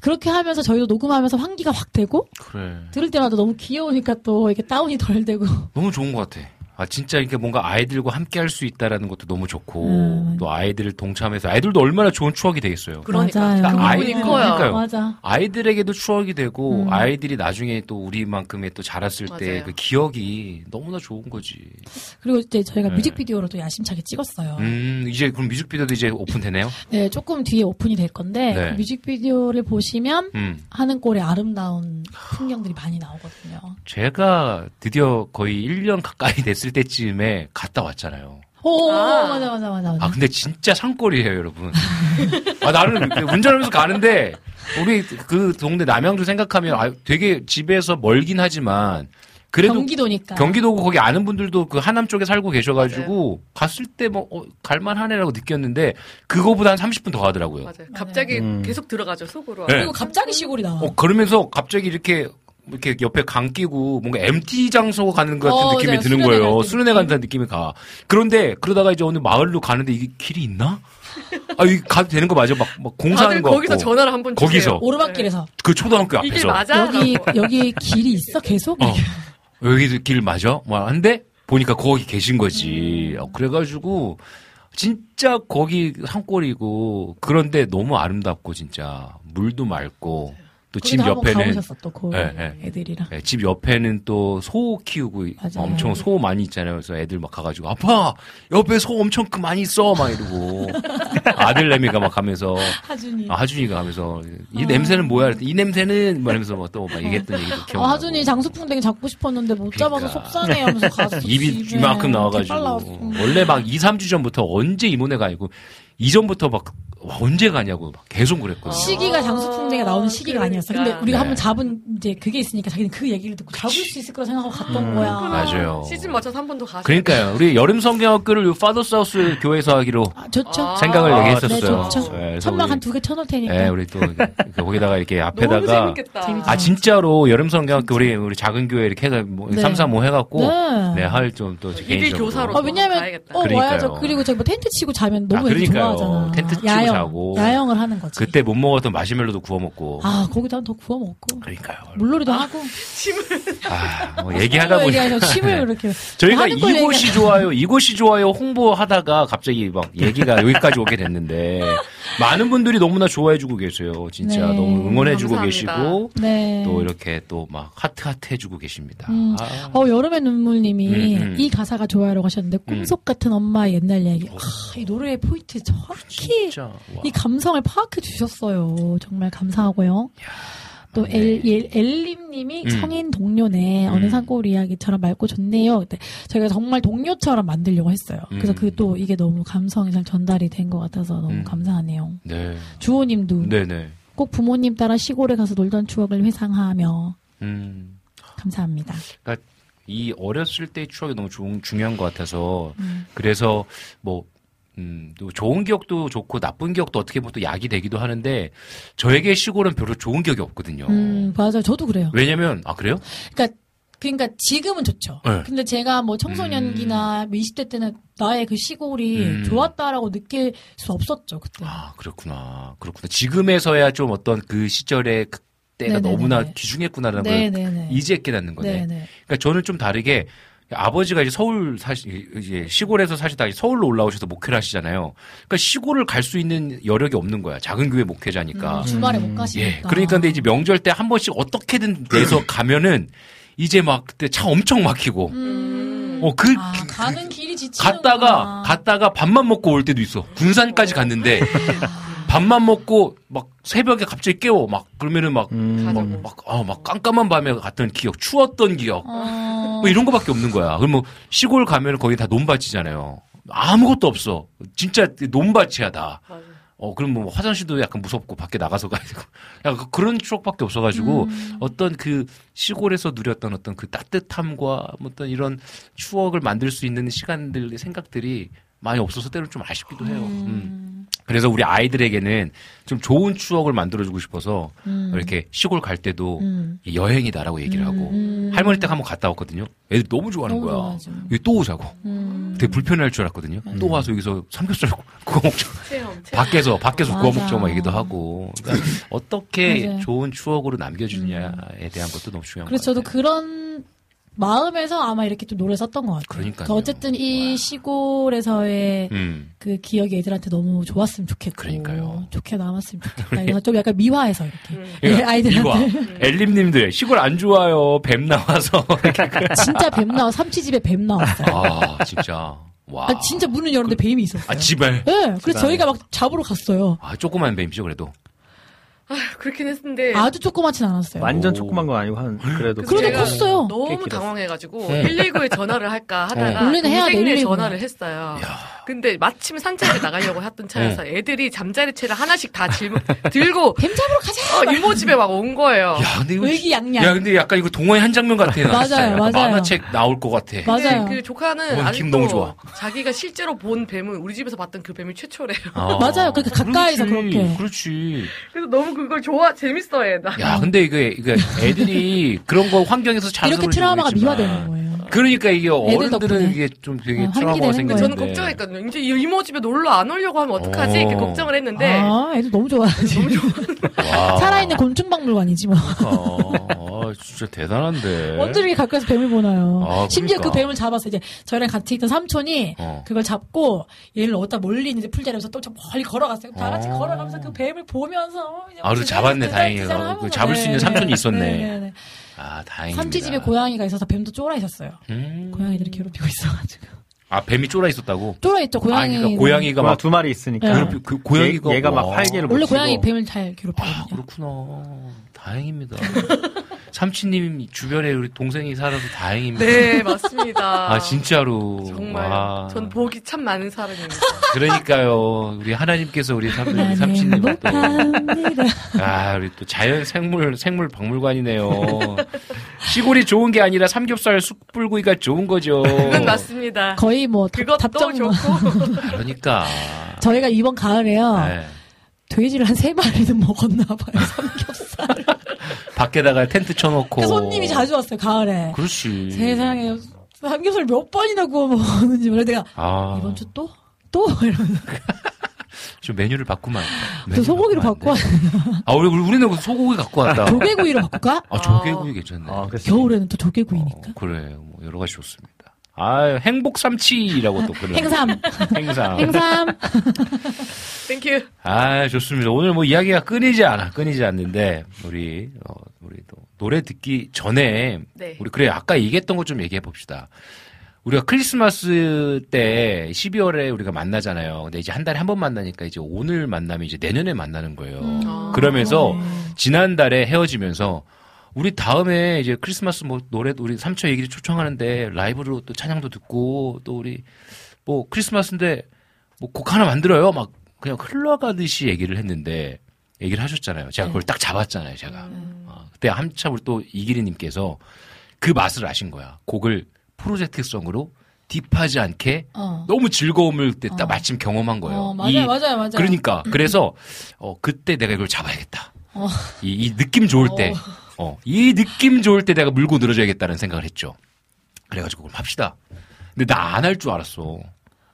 그렇게 하면서 저희도 녹음하면서 환기가 확 되고 그래. 들을 때마다 너무 귀여우니까 또 이렇게 다운이 덜 되고 너무 좋은 것 같아. 아 진짜 이렇게 뭔가 아이들과 함께 할 수 있다라는 것도 너무 좋고 음. 또 아이들을 동참해서 아이들도 얼마나 좋은 추억이 되겠어요. 그러니까 맞아요. 그 부분이 아이- 커요. 맞아. 아이들에게도 추억이 되고 음. 아이들이 나중에 또 우리만큼의 또 자랐을 때. 그 기억이 너무나 좋은 거지. 그리고 이제 저희가 네. 뮤직비디오를 또 야심차게 찍었어요. 음 이제 그럼 뮤직비디오도 이제 오픈되네요. 네, 조금 뒤에 오픈이 될 건데 네. 그 뮤직비디오를 보시면 음 하는 꼴의 아름다운 풍경들이 많이 나오거든요. 제가 드디어 거의 1년 가까이 됐을 때쯤에 갔다 왔잖아요. 오, 아. 맞아, 맞아, 맞아. 맞아. 아 근데 진짜 산골이에요 여러분. 아 나는 운전하면서 가는데 우리 그 동네 남양주 생각하면 아, 되게 집에서 멀긴 하지만 그래도 경기도니까. 경기도고 거기 아는 분들도 그 하남 쪽에 살고 계셔가지고 갔을 때 뭐 어, 갈만하네라고 느꼈는데 그거보다 한 30분 더 가더라고요. 맞아요. 갑자기 음. 계속 들어가죠 속으로. 네. 그리고 갑자기 시골이 나와. 어 그러면서 갑자기 이렇게 이렇게 옆에 강 끼고 뭔가 MT 장소 가는 것 같은 어, 느낌이 맞아요. 드는 수련회 거예요. 수련회 느낌. 간다는 느낌이 가. 그런데 그러다가 이제 어느 마을로 가는데 이게 길이 있나? 아, 이 가도 되는 거 맞아? 막, 막 공사하는 다들 거 거기서 같고. 전화를 한번 주세요. 거기서. 오르막길에서. 그 초등학교 앞에서. 맞아? 여기. 여기 길이 있어? 계속? 어. 여기도 길 맞아? 뭐 한데 보니까 거기 계신 거지. 어, 그래가지고 진짜 거기 산골이고 그런데 너무 아름답고 진짜 물도 맑고 또집 거기도 한번 옆에는 가보셨어, 또, 그 예, 예. 애들이랑. 네, 집 옆에는 또 소 키우고 맞아요. 엄청 소 많이 있잖아요. 그래서 애들 막 가가지고 아빠 옆에 소 엄청 그 많이 있어 막 이러고 아들내미가 막 가면서 하준이. 아, 하준이가 하면서 이 어. 냄새는 뭐야? 이 냄새는 말하면서 뭐또막 얘기했던 얘기도 기억나. 어, 하준이 장수풍뎅이 잡고 싶었는데 못 잡아서 그러니까. 속상해 하면서 가서 입이 이만큼 나와가지고. 원래 막 2, 3주 전부터 언제 이모네가 아니고 이전부터 막 와, 언제 가냐고 막 계속 그랬거든요. 시기가 장수풍뎅이가 나오는 시기가 아니었어. 근데 그러니까. 우리가 네. 한번 잡은 이제 그게 있으니까 자기는 그 얘기를 듣고 잡을 수 있을 거라 생각하고 갔던 음, 거야. 맞아요. 시즌 맞춰서 한 번 더 가세요. 그러니까요. 우리 여름 성경학교를 파더 사우스 교회에서 하기로 아, 좋죠. 아. 생각을 아, 얘기했었어요. 네, 좋죠. 네, 천막 한 두 개 쳐놓을 테니까. 네, 우리 또그 거기다가 이렇게 앞에다가. 아 진짜로 여름 성경학교 우리 우리 작은 교회 이렇게 해서 뭐 네. 3, 4, 5 해갖고 네. 네할 좀 또 개인적으로 교사로. 아, 왜냐면, 가야겠다. 어, 그러니까요. 와야죠. 그리고 저기 뭐 텐트 치고 자면 너무 아, 그러니까요. 좋아하잖아. 텐트 치고 야영, 자고. 야영을 하는 거지. 그때 못 먹었던 마시멜로도 구워 먹고 아, 거기다 더 구워 먹고. 그러니까요. 물놀이도 하고. 아, 뭐 얘기하다 보니 얘기해서 침을 이렇게. 저희가 하는 걸 이곳이 좋아요, 이곳이 좋아요 홍보하다가 갑자기 막 얘기가 여기까지 오게 됐는데 많은 분들이 너무나 좋아해주고 계세요. 진짜 네. 너무 응원해주고 감사합니다. 계시고 네. 또 이렇게 또 막 하트 하트 해주고 계십니다. 음. 아, 어, 여름의 눈물님이 음, 음. 이 가사가 좋아요라고 하셨는데 꿈속 같은 엄마의 옛날 얘기. 어. 아, 이 노래의 포인트 정확히 진짜 와. 이 감성을 파악해 주셨어요. 정말 감사하고요. 또 맞네. 엘, 엘, 엘림님이 음. 성인 동료네 어느 음. 산골 이야기처럼 맑고 좋네요. 근데 저희가 정말 동료처럼 만들려고 했어요. 그래서 음. 그또 이게 너무 감성이 잘 전달이 된 것 같아서 너무 음. 감사하네요. 네, 주호님도 네네. 꼭 부모님 따라 시골에 가서 놀던 추억을 회상하며 음. 감사합니다. 이 어렸을 때의 추억이 너무 중, 중요한 것 같아서 음. 그래서 뭐 음, 또 좋은 기억도 좋고 나쁜 기억도 어떻게 보면 또 약이 되기도 하는데 저에게 시골은 별로 좋은 기억이 없거든요. 음, 맞아요. 저도 그래요. 왜냐면 아 그래요? 그러니까 그러니까 지금은 좋죠. 네. 근데 제가 뭐 청소년기나 20대 때는 나의 그 시골이 음. 좋았다라고 느낄 수 없었죠 그때. 아 그렇구나 그렇구나 지금에서야 좀 어떤 그 시절의 그 때가 네네네네. 너무나 귀중했구나라는 걸 네네네. 이제 깨닫는 거네. 네네. 그러니까 저는 좀 다르게 아버지가 이제 서울 사시 이제 시골에서 사시다가 서울로 올라오셔서 목회를 하시잖아요. 그러니까 시골을 갈 수 있는 여력이 없는 거야. 작은 교회 목회자니까. 음, 주말에 못 예. 가시니까. 그러니까 근데 이제 명절 때 한 번씩 어떻게든 내서 가면은 이제 막 그때 차 엄청 막히고 음. 어 그 아, 가는 길이 지치는 갔다가 갔다가 밥만 먹고 올 때도 있어. 군산까지 갔는데 아. 밥만 먹고 막 새벽에 갑자기 깨워 막 그러면은 막 음. 막, 아, 막 깜깜한 밤에 갔던 기억, 추웠던 기억, 어, 뭐 이런 거밖에 없는 거야. 그럼 뭐 시골 가면 거기 다 논밭이잖아요. 아무것도 없어. 진짜 논밭이야 다. 맞아. 어 그럼 뭐 화장실도 약간 무섭고 밖에 나가서 가야 되고 약간 그런 추억밖에 없어가지고 음. 어떤 그 시골에서 누렸던 어떤 그 따뜻함과 뭐 어떤 이런 추억을 만들 수 있는 시간들 생각들이 많이 없어서 때로는 좀 아쉽기도 해요. 음. 음. 그래서 우리 아이들에게는 좀 좋은 추억을 만들어주고 싶어서 음. 이렇게 시골 갈 때도 음. 여행이다라고 얘기를 하고 음. 할머니 댁 한번 갔다 왔거든요. 애들 너무 좋아하는 너무 거야. 좋아하죠. 여기 또 오자고. 음. 되게 불편할 줄 알았거든요. 또 와서 여기서 삼겹살 구워 먹자. 체험, 체험. 밖에서 밖에서 구워. 먹자 막 얘기도 하고. 그러니까 어떻게 맞아요. 좋은 추억으로 남겨주느냐에 대한 것도 너무 중요한 것 그래서 저도. 그런 마음에서 아마 이렇게 좀 노래 썼던 것 같아요. 그러니까요. 그러니까 어쨌든 이 시골에서의 음. 그 기억이 애들한테 너무 좋았으면 좋겠고 그러니까요. 좋게 남았으면 좋겠다. 이래서 좀 약간 미화해서 이렇게 그러니까 아이들한테 엘림님들 시골 안 좋아요. 뱀 나와서. 진짜 뱀 나와 삼치집에 뱀 나왔어요. 아 진짜. 와. 아, 진짜 문을 열는데 뱀이 있었어요. 아, 집에. 네, 그래서 저희가 막 잡으러 갔어요. 아 조그만 뱀이죠 그래도. 그렇긴 했는데 아주 조그맣진 않았어요. 완전 오. 조그만 건 아니고 한 그래도 그래도 제가 컸어요. 네. 너무. 당황해가지고 응. 119에 전화를 할까 하다가 응. 원래는 해야 돼, 동생네 119. 전화를 했어요. 근데 마침 산책을 나가려고 했던 차여서 애들이 잠자리채를 하나씩 다 짊- 들고 뱀 잡으러 가자. 어, 이모 집에 막 온 거예요. 야, 근데 이거 의기양양. 야, 근데 약간 이거 동화의 한 장면 같아. 나 맞아요, 진짜. 약간 맞아요. 만화책 나올 것 같아. 맞아요. 근데 그 조카는 어, 아직도 기분 너무 좋아. 자기가 실제로 본 뱀은 우리 집에서 봤던 그 뱀이 최초래요. 아, 맞아요. 그렇게 가까이서 그렇지, 그렇게. 그렇지. 그래서 너무 그걸 좋아 재밌어해 나. 야, 근데 이게, 이게 애들이 그런 거 환경에서 자라서 이렇게 그런지 트라우마가 모르겠지만 미화되는 거예요. 그러니까 이게 어른들은 덕분에. 이게 좀 되게 어, 트라우마가. 거예요. 저는 걱정했거든요. 이제 이모 집에 놀러 안 오려고 하면 어떡하지? 어. 이렇게 걱정을 했는데 아, 애들 너무 좋아하지. 와. 살아있는 곤충박물관이지 뭐. 아, 진짜 대단한데. 이렇게 가까이서 뱀을 보나요? 아, 심지어 그러니까. 그 뱀을 잡았어. 이제 저랑 같이 있던 삼촌이 어. 그걸 잡고 얘를 어디다 몰린 이제 풀자리에서 또 저 멀리 걸어갔어요. 다 같이 어. 걸어가면서 그 뱀을 보면서 아, 그래도 잡았네, 다행히. 그 잡을 수 있는 네, 삼촌이 네, 있었네. 네, 네. 아, 다행입니다. 삼촌 집에 고양이가 있어서 뱀도 쫄아 있었어요. 음. 고양이들이 괴롭히고 있어가지고. 아, 뱀이 쫄아 있었다고? 쫄아 있죠, 고양이. 아, 그러니까 고양이가 막막두 마리 있으니까 네. 괴롭히, 그 고양이가 얘, 가막 와. 활개를 원래. 고양이 뱀을 잘 아, 괴롭히거든요. 그렇구나. 다행입니다. 삼촌님 주변에 우리 동생이 살아서 다행입니다. 네 맞습니다. 아, 진짜로. 정말 와. 전 복이 참 많은 사람입니다. 그러니까요. 우리 하나님께서 우리 삼, 삼촌님을 또. 아, 우리 또 자연 생물, 생물 박물관이네요. 시골이 좋은 게 아니라 삼겹살 숯불구이가 좋은 거죠. 그건 맞습니다. 거의 뭐 답- 그것도 답정 뭐. 좋고 그러니까. 저희가 이번 가을에요. 네. 돼지를 한 세 마리는 먹었나 봐요. 삼겹살. 밖에다가 텐트 쳐놓고. 그 손님이 자주 왔어요. 가을에. 그렇지. 세상에 삼겹살 몇 번이나 구워 먹었는지 몰라 내가 아, 이번 주 또? 또? 이러면서 좀 메뉴를 바꾸면 안 돼. 또 소고기로 바꾸면 바꿔 안 돼. 아, 우리, 우리- 우리는 그 소고기 갖고 왔다. 조개구이로 바꿀까? 아, 조개구이 괜찮네. 아, 겨울에는 또 조개구이니까. 어, 그래. 뭐 여러 가지 좋습니다. 아, 행복 삼치라고 또 그런. 행삼. 행삼. 행삼. Thank you. 아, 좋습니다. 오늘 뭐 이야기가 끊이지 않아. 끊이지 않는데 우리 어, 우리 또 노래 듣기 전에 네. 우리 그래 아까 얘기했던 것좀 얘기해 봅시다. 우리가 크리스마스 때 12월에 우리가 만나잖아요. 근데 이제 한 달에 한 번 만나니까 이제 오늘 만나면 이제 내년에 만나는 거예요. 아. 그러면서 지난달에 헤어지면서 우리 다음에 이제 크리스마스 뭐 노래 우리 삼초 얘기를 초청하는데 라이브로 또 찬양도 듣고 또 우리 뭐 크리스마스인데 뭐 곡 하나 만들어요. 막 그냥 흘러가듯이 얘기를 했는데 얘기를 하셨잖아요. 제가 그걸 딱 잡았잖아요. 제가 어, 그때 한참 우리 또 이기리님께서 그 맛을 아신 거야. 곡을 프로젝트성으로 딥하지 않게 어. 너무 즐거움을 그때 딱 어. 마침 경험한 거예요. 어, 맞아요, 이- 맞아요, 맞아요. 그러니까 그래서 어 그때 내가 이걸 잡아야겠다. 어. 이, 이 느낌 좋을 때, 어, 이 느낌 좋을 때 내가 물고 늘어져야겠다는 생각을 했죠. 그래가지고 그럼 합시다. 근데 나 안 할 줄 알았어.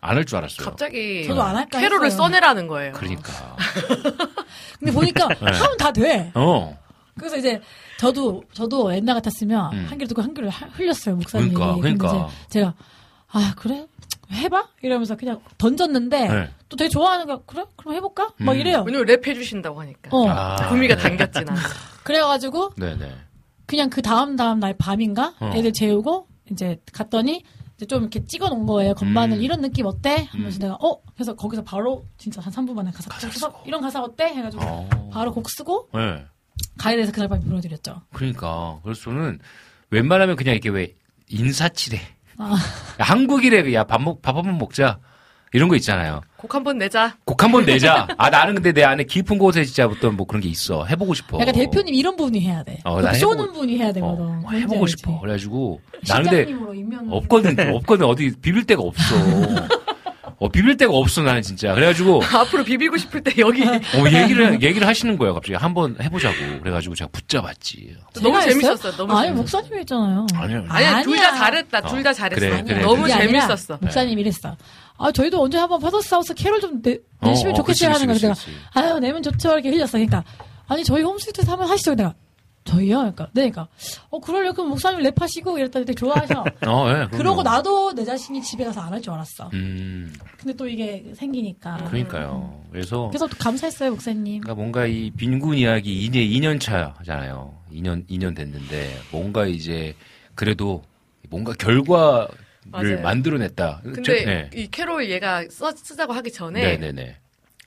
안 할 줄 알았어요. 갑자기 저도 안 할까 캐롤을 했어요. 써내라는 거예요. 그러니까. 근데 보니까 하면 다 돼. 어. 그래서 이제 저도 저도 옛날 같았으면 음. 한 귀를 듣고 한 귀를 하- 흘렸어요 목사님이. 그러니까, 그러니까. 제가 아 그래 해봐 이러면서 그냥 던졌는데 네. 또 되게 좋아하는 거 그래 그럼 해볼까 막 음. 이래요. 왜냐면 랩 해주신다고 하니까. 어 아. 구미가 당겼진 않아. 그래가지고 네네. 그냥 그 다음 다음 날 밤인가 어. 애들 재우고 이제 갔더니 이제 좀 이렇게 찍어 놓은 거예요 건반을 음. 이런 느낌 어때 하면서 음. 내가 어 그래서 거기서 바로 진짜 한 3분 만에 가사 쓰고. 이런 가사 어때 해가지고 어. 바로 곡 쓰고 네. 가이드에서 그날 밤에 보내드렸죠. 그러니까. 그래서 저는 웬만하면 그냥 이렇게 왜 인사치레. 아. 야, 한국이래. 야, 밥 먹, 밥 한번 먹자. 이런 거 있잖아요. 곡 한 번 내자. 곡 한 번 내자. 아, 나는 근데 내 안에 깊은 곳에 진짜 어떤 뭐 그런 게 있어. 해보고 싶어. 약간 대표님 이런 분이 해야 돼. 어, 그나 쏘는 해보고- 분이 해야 되거든. 어, 뭔지 해보고 알지? 싶어. 그래가지고 나는 근데 실장님으로 임명 없거든. 없거든. 어디 비빌 데가 없어. 어, 비빌 데가 없어 나는 진짜. 그래가지고 앞으로 비비고 싶을 때 여기 어, 얘기를 얘기를 하시는 거예요. 갑자기 한번 해보자고. 그래가지고 제가 붙잡았지. 너무? 재밌었어요. 너무 아니 재밌었어요. 목사님이 했잖아요. 아니요. 아니야, 둘 다. 잘했다. 둘다 어, 잘했어. 그래. 그래, 너무 재밌었어. 목사님 이랬어. 아 저희도 언제 한번 파더스 하우스 캐롤 좀 내, 어, 내시면 어, 좋겠어요 그치, 하는 거야. 내가. 아유 내면 좋죠 이렇게 흘렸어. 그러니까 아니 저희 홈스위트에서 한번 하시죠. 내가 저희요? 그러니까 네, 그러니까 어 그러려 그럼 목사님 랩하시고 이랬더니 되게 좋아하셔. 어, 예. 그러고 나도 내 자신이 집에 가서 안 할 줄 알았어. 음, 근데 또 이게 생기니까. 그러니까요. 그래서 그래서 또 감사했어요 목사님. 그러니까 뭔가 이 빈군 이야기 이제 2년 차잖아요. 2년 2년 됐는데 뭔가 이제 그래도 뭔가 결과를 맞아요. 만들어냈다. 근데 저- 네. 이 캐롤 얘가 써, 쓰자고 하기 전에 네네네.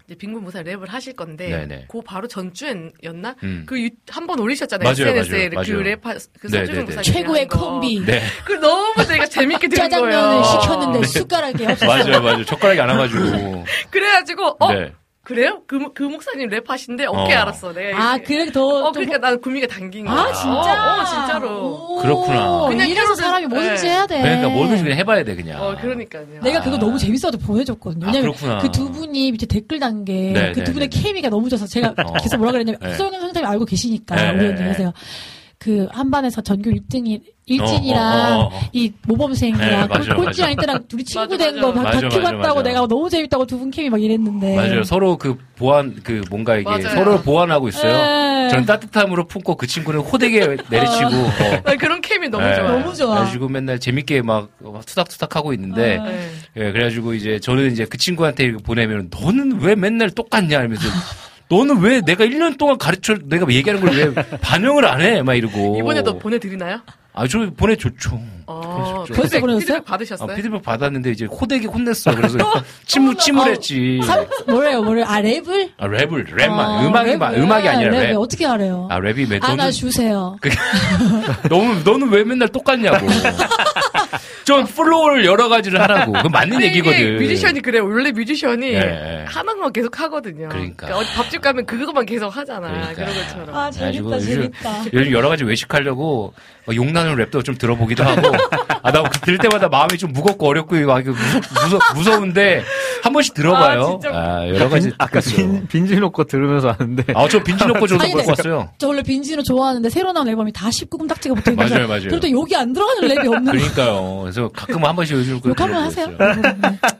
이제 빈군 무사 랩을 하실 건데 네네. 그 바로 전주였나? 음. 그한 번 올리셨잖아요. 맞아요, SNS에 맞아요, 그 맞아요. 랩, 하- 그 네네네. 서준영 무사 최고의 콤비. 네. 그 너무 제가 재밌게 들은 짜장면을 거예요. 시켰는데 네. 숟가락이 없었어. 맞아요, 맞아요. 젓가락이 안 와가지고. 그래가지고 어 네. 그래요? 그, 목- 그 목사님 랩하신데 어깨 어. 알았어. 내가 아, 이렇게. 그래 더. 어 좀- 그러니까 나는 구미가 당긴 거야. 아, 진짜? 어, 어, 진짜로. 오, 그렇구나. 그냥 이래서 사람이 뭐든지 네. 해야 돼. 그러니까 뭐든지 그냥 해봐야 돼, 그냥. 어 그러니까요. 내가 그거 너무 재밌어서 보내줬거든요. 아, 왜냐면 그렇구나. 그두 분이 밑에 댓글 단게 네, 그 네, 두 분의 네, 네. 케미가 너무 좋아서 제가 어. 계속 뭐라 그랬냐면 네. 수영현 선생님 알고 계시니까 네, 우리 네, 언니 네. 그래서 그 한반에서 전교 1등이 일진이랑 어, 어, 어, 어. 이 모범생이랑 네, 그 맞아, 꼴찌 맞아. 아닐 때랑 둘이 친구 된 거. 맞아, 다큐 맞아. 내가 너무 재밌다고 두분 케미 막 이랬는데 맞아요. 서로 그 보완, 그 뭔가 이게 맞아요. 서로 보완하고 있어요. 네. 저는 따뜻함으로 품고 그 친구는 호되게 내리치고. 어. 아, 그런 케미 너무 네. 좋아요. 너무 좋아. 그래가지고 맨날 재밌게 막 투닥투닥 하고 있는데, 아. 네. 예, 그래가지고 이제 저는 이제 그 친구한테 보내면 너는 왜 맨날 똑같냐 이러면서 너는 왜 내가 1년 동안 가르쳐 내가 얘기하는 걸 왜 반영을 안 해? 막 이러고. 이번에도 보내드리나요? 아, 저 보내줬죠. 어, 그래서 벌써 피드백- 보내줬어요? 피드백 아, 받으셨어요? 피드백 받았는데 이제 호되게 혼냈어. 그래서 침울 침울했지. 삼- 뭐래요, 뭐래요? 아 랩을? 아, 랩을 랩만 아, 음악이. 마- 음악이 아니라 랩, 랩. 어떻게 알아요? 아 랩이 매 하나 너는 주세요. 너는 너는 왜 맨날 똑같냐고. 좀 flow를 여러 가지를 하라고. 그건 맞는 얘기거든. 뮤지션이 그래요. 원래 뮤지션이 예. 하는 거 계속 하거든요. 그러니까. 어디 밥집 가면 그것만 계속 하잖아. 그러니까. 그런 것처럼. 아, 재밌다, 요즘- 재밌다. 요즘 여러 가지 외식하려고 막 욕나는 랩도 좀 들어보기도 하고 아 나 들을 때마다 마음이 좀 무겁고 어렵고 막 이렇게 무서, 무서, 운데 한 번씩 들어봐요. 아. 아, 여러 가지 아까 빈, 빈지 놓고 들으면서 하는데. 아 저 빈지 놓고 저도 보고 왔어요. 저 원래 빈지노 좋아하는데 새로 나온 앨범이 다 19금 딱지가 붙어 있는데 맞아요, 맞아요. 그래도 여기 안 들어가는 랩이 없는. 그러니까요. 그래서 가끔 한 번씩 요즘 욕 한번 하세요.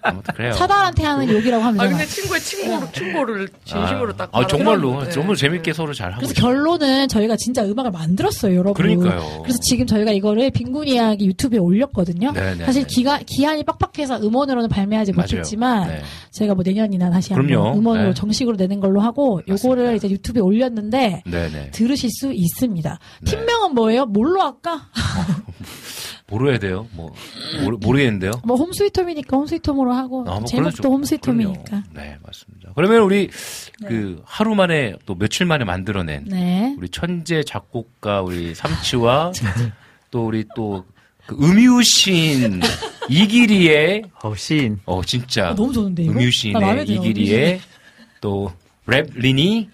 아무튼 그래요. 차달한테 하는 욕이라고 하면 아. 근데 친구의 친구를, 친구를 진심으로 딱. 아, 정말로 네. 재밌게 서로 잘 하고 그래서 있어요. 결론은 저희가 진짜 음악을 만들었어요, 여러분. 그러니까요. 그래서 지금 저희가 이거를 빈군 이야기 유튜브에 올렸거든요. 네네. 사실 기가, 기한이 빡빡해서 음원으로는 발매하지 맞아요. 못했지만 네. 저희가 뭐 내년이나 다시 한번 그럼요. 음원으로 네. 정식으로 내는 걸로 하고 요거를 맞습니다. 이제 유튜브에 올렸는데 네네. 들으실 수 있습니다. 네. 팀명은 뭐예요? 뭘로 할까? 해야 돼요? 뭐 모르, 모르겠는데요. 뭐 홈스위트홈이니까 홈스위트홈으로 하고 아, 뭐 제목도. 홈스위트홈이니까. 그럼요. 네, 맞습니다. 그러면 우리 그 하루 만에 또 며칠 만에 만들어낸 네. 우리 천재 작곡가 우리 삼치와 또 우리 또 그 음유신 이기리의 어, 시인. 어 진짜 아, 너무 좋은데 이거? 음유신의 이기리의 또 랩리니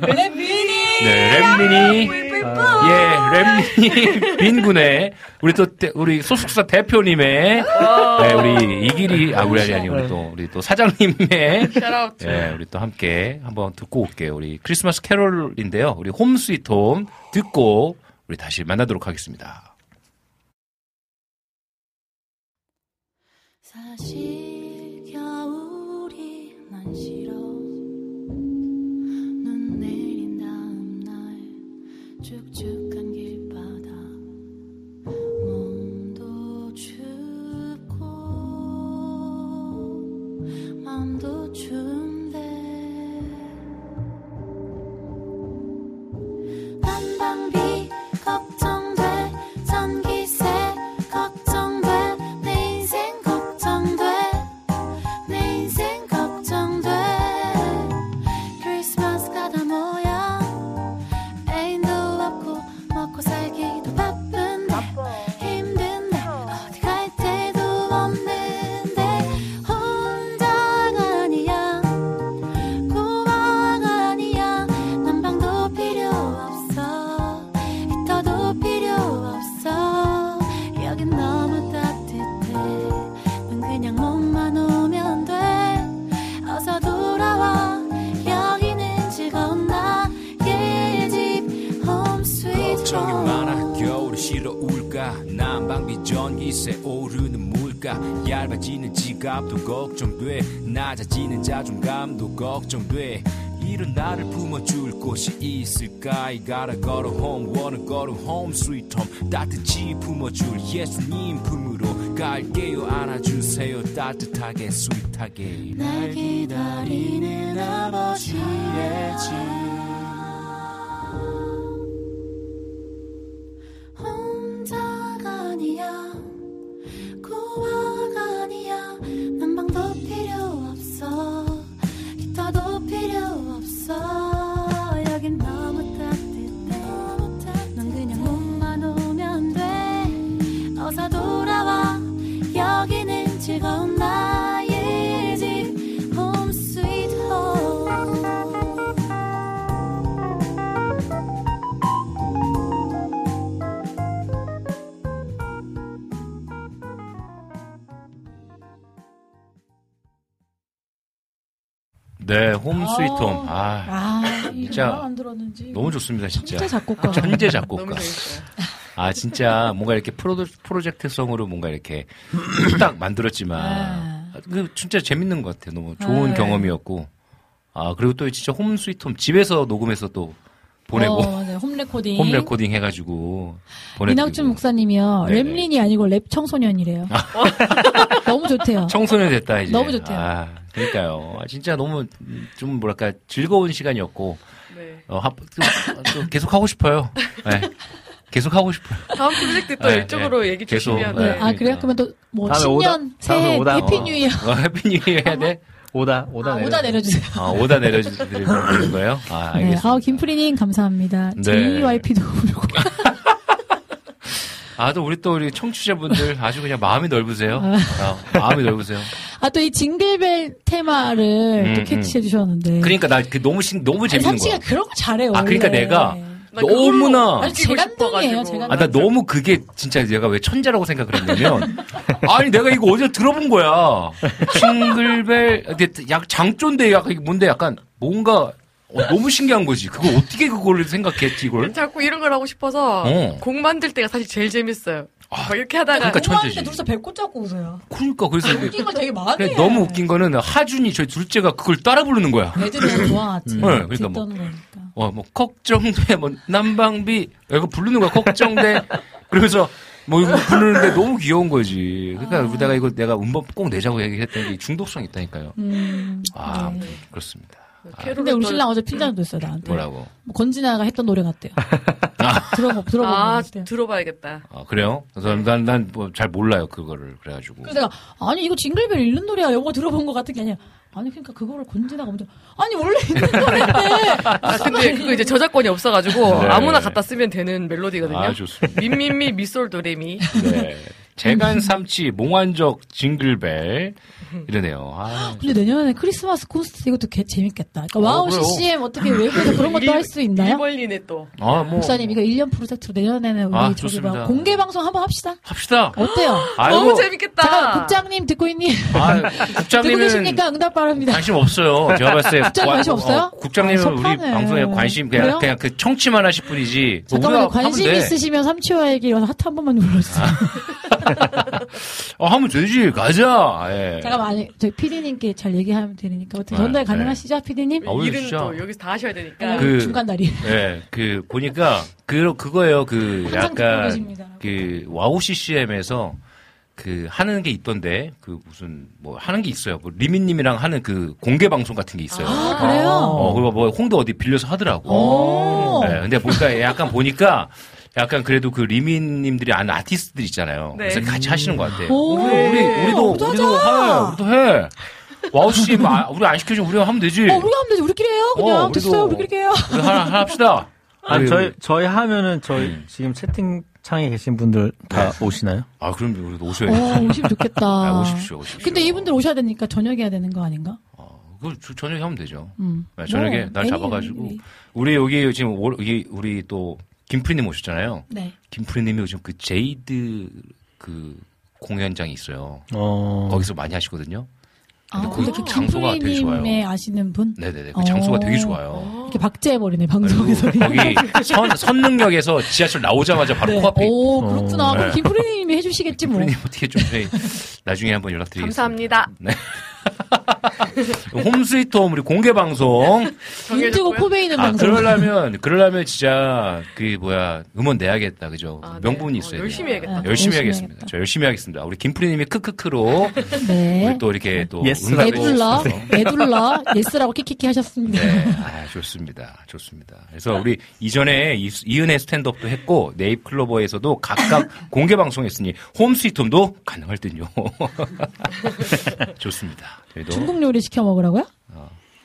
랩리니 네 랩리니 예 랩리니 빈군의 우리 또 대- 우리 소속사 대표님의 네, 우리 이기리 아 우리 아니 아니 우리 또 우리 또 사장님의. 예, 우리 또 함께 한번 듣고 올게요. 우리 크리스마스 캐롤인데요. 우리 홈 스위트 홈 듣고 우리 다시 만나도록 하겠습니다. 사실 겨울이 난싫 gotta go to home wanna go 따뜻히 품어줄 예수님 품으로 갈게요. 안아주세요. 따뜻하게 스윗하게. 날 기다리는 아버지의 집 즐거운 나의 집 home sweet home 네, home sweet home. 아, 아, 아 진짜 안 들었는지. 너무 좋습니다, 진짜. 천재 작곡가. 천재 작곡가. 너무 재밌어요. 아, 진짜 뭔가 이렇게 프로, 프로젝트성으로 뭔가 이렇게 딱 만들었지만, 그 진짜 재밌는 것 같아요. 너무 좋은 네. 경험이었고. 아, 그리고 또 진짜 home sweet home 집에서 녹음해서 또 보내고, 어. home recording. home recording 해가지고. 이낙준 목사님이요. 네네. 랩린이 아니고 랩 청소년이래요. 너무 좋대요. 청소년 됐다 이제. 너무 좋대요. 아, 그러니까요. 아, 진짜 너무 좀 뭐랄까 즐거운 시간이었고 네. 어, 하- 또, 또 계속 하고 싶어요. 네. 계속 하고 싶어요. 다음 프로젝트 또 네, 일적으로 네. 얘기 계속, 주시면 네. 네. 아, 그래요? 그러면 또, 뭐, 다음에 신년, 오다- 새해, 다음에 오다- happy 어. new year. 어, happy new year 해야 돼? 오다 오다 아, 내려. 오다 내려주세요. 아, 오다 내려주는 거예요? 아, 네. 알겠습니다. 아, 김프리님 감사합니다. 네. JYP도 부르고. 아, 또 우리 또 우리 청취자분들 아주 그냥 마음이 넓으세요. 아, 마음이 넓으세요. 아, 또 이 Jingle Bell 테마를 음, 또 캐치해 주셨는데. 그러니까 나 그 너무 신, 너무 재밌는 삼치가 거야. 그런 거 잘해요. 아, 그러니까 원래. 내가 나 그걸로 너무나 아니, 제 감동이에요, 제 아, 감동. 나 너무 그게 진짜 내가 왜 천재라고 생각을 했냐면, 아니, 내가 이거 어디서 들어본 거야. 싱글벨, 약 장조인데 약간 이게 뭔데 약간 뭔가 어, 너무 신기한 거지. 그거 어떻게 그걸 생각했지, 이걸? 자꾸 이런 걸 하고 싶어서 어. 곡 만들 때가 사실 제일 재밌어요. 막 이렇게 하다가 그러니까 공부하는데 천재지. 둘이서 배꼽 잡고 웃어요. 그러니까, 그래서 웃긴 걸 되게 많이 해. 너무 웃긴 거는 하준이 저희 둘째가 그걸 따라 부르는 거야. 애들이 너무 좋아하지. 네, 그러니까 뭐. 듣던 거니까. 어, 뭐, 걱정돼, 뭐, 난방비, 이거 부르는 거야, 걱정돼. 그러면서, 뭐, 이거 부르는데 너무 귀여운 거지. 그러니까, 아. 내가 이거 내가 음반 꼭 내자고 얘기했던 게 중독성이 있다니까요. 음. 아, 네. 그렇습니다. 아, 근데 우리 신랑 어제 핀잔도 줬어요, 나한테. 뭐라고? 뭐 권진아가 했던 노래 같대요. 들어보, 들어보고. 아. 들어봐야겠다. 아, 그래요? 그래서 난, 난, 뭐, 잘 몰라요, 그거를. 그래가지고. 그래서 내가, 아니, 이거 징글벨 읽는 노래야. 영어 들어본 것 같은 게 아니야. 아니, 그러니까 그거를 권진아가 먼저, 아니, 원래 있는 노래인데. 아 근데 그거 이제 저작권이 없어가지고 네. 아무나 갖다 쓰면 되는 멜로디거든요. 아, 좋습니다. 민민미 미솔 도레미. 네. 재간 삼치, 몽환적 Jingle Bell. 이러네요. 아, 근데 내년에 크리스마스 콘서트 이것도 개, 재밌겠다. 그러니까 와우 그래요. CCM 어떻게 외부에서 그런 것도 할 수 있나요? 일벌리네 또. 아, 뭐. 목사님, 이거 1년 프로젝트로 내년에는 우리 아, 저기 좋습니다. 막 공개 방송 한번 합시다. 합시다. 어때요? 아이고. 너무 재밌겠다. 잠깐 국장님 듣고 있니? 아, 듣고 국장님은 계십니까? 응답 바랍니다. 관심 없어요. 제가 봤을 때. 국장 관심 와- 없어요? 어, 국장님은 아, 우리 섭하네. 방송에 관심, 그냥, 그래요? 그냥 그 청취만 하실 분이지. 뭐 잠깐만요. 우리가 관심 하면 돼. 있으시면 삼치와 얘기 와서 하트 한 번만 눌러주세요. 어, 하면 되지. 가자. 예. 잠깐만, 아니, 저희 PD님께 잘 얘기하면 되니까 어떻게 네, 전달 네. 가능하시죠, PD님? 아, 오늘 일은 진짜. 또 여기서 다 하셔야 되니까. 그- 중간 다리. 예, 그, 보니까, 그, 그거예요. 그, 약간. 그, 와우 CCM에서, 그, 하는 게 있던데, 그, 무슨, 뭐, 하는 게 있어요. 뭐 리민님이랑 하는 그, 공개 방송 같은 게 있어요. 아, 그래요? 어, 그거 뭐, 홍도 어디 빌려서 하더라고. 오. 네, 근데 보니까, 약간 보니까, 약간 그래도 그 리민님들이 아는 아티스트들 있잖아요. 네. 그래서 같이 하시는 것 같아요. 오. 우리, 우리도, 우리도 우리도 하자. 해. 우리도 해. 와우 씨, 뭐, 아, 우리 안 시켜주면 우리가 하면 되지. 어, 우리가 하면 되지. 우리끼리 해요. 그냥. 어, 우리도- 됐어요. 우리끼리 해요. 우리 하나, 하나 합시다. 아, 우리- 저희 저희 하면은 저희 음. 지금 채팅 창에 계신 분들 다 오시나요? 아, 그럼 우리도 오셔야 어, 돼. 오시면 좋겠다. 아, 오십시오, 오십시오. 근데 이분들 오셔야 되니까 저녁에 해야 되는 거 아닌가? 그걸 저- 저녁에 하면 되죠. 음. 네, 저녁에 뭐, 날 잡아가지고. 애니. 우리 여기 지금 우리 또 김프리님 오셨잖아요. 네. 김프리님이 요즘 그 제이드 그 공연장이 있어요. 어. 거기서 많이 하시거든요. 아, 근데 근데 거기 그 장소가 되게 좋아요. 아시는 분? 네네네. 그 장소가 어. 되게 좋아요. 이렇게 박제해버리네, 방송에서. 거기 선, 선릉역에서 지하철 나오자마자 바로 네. 코앞에. 오, 그렇구나. 어. 그럼 네. 김프리님이 해주시겠지, 뭐. 김프리님 어떻게 좀 저희 나중에 한번 연락드리겠습니다. 감사합니다. 네. home sweet home 우리 공개 방송. 인트고 코베이는 아, 방송. 그러려면, 그러려면 진짜, 그, 뭐야, 음원 내야겠다, 그죠? 아, 네. 명분이 어, 있어야 돼. 열심히 해야겠다. 열심히, 열심히 하겠습니다. 해야겠다. 저 열심히 하겠습니다. 우리 김프리님이 크크크로, 네. 우리 또 이렇게 또, yes. 응답해 애둘러, yes라고 키키키 하셨습니다. 네, 아, 좋습니다. 좋습니다. 그래서 우리 이전에 이, 이은혜 stand up도 했고, 네잎 클로버에서도 각각 공개 방송했으니, home sweet home도 가능할 듯요. 좋습니다. 저희도. 중국 요리 시켜 먹으라고요?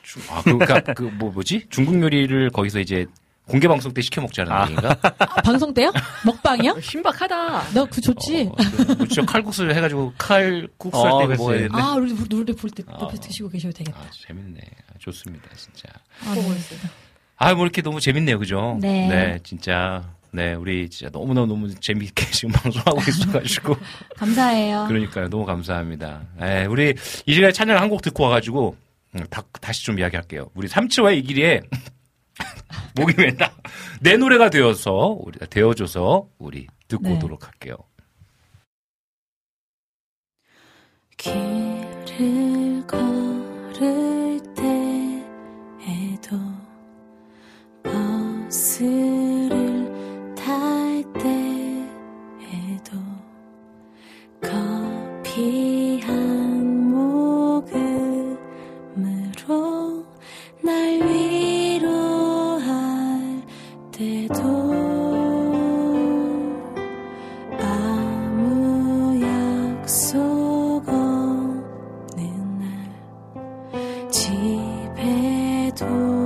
중- 아, 그, 그니까, 그, 뭐, 뭐지? 중국 요리를 거기서 이제 공개 방송 때 시켜 먹자는 얘기인가? 아, 방송 때요? 먹방이요? 신박하다. 너 그 좋지? 어, 그, 그쵸. 칼국수를 해가지고 칼국수 할 어, 때 그치. 먹어야 되는데. 아, 우리 노래 부를 때 어. 옆에 드시고 계셔도 되겠다. 아, 재밌네. 좋습니다, 진짜. 아, 네. 아, 뭐 이렇게 너무 재밌네요, 그죠? 네. 진짜. 네, 우리 진짜 너무너무 너무 재밌게 지금 방송하고 있어가지고. 감사해요. 그러니까요, 너무 감사합니다. 예, 우리 이 시간에 찬양 한 곡 듣고 와가지고, 음, 다, 다시 좀 이야기할게요. 우리 삼치와 이길이의 목이 맨다. 내 노래가 되어서 우리 되어줘서 우리 듣고 네. 오도록 할게요. 길을 걸을 때에도 버스 커피한 모금으로 날 위로할 때도 아무 약속 없는 날 집에 돌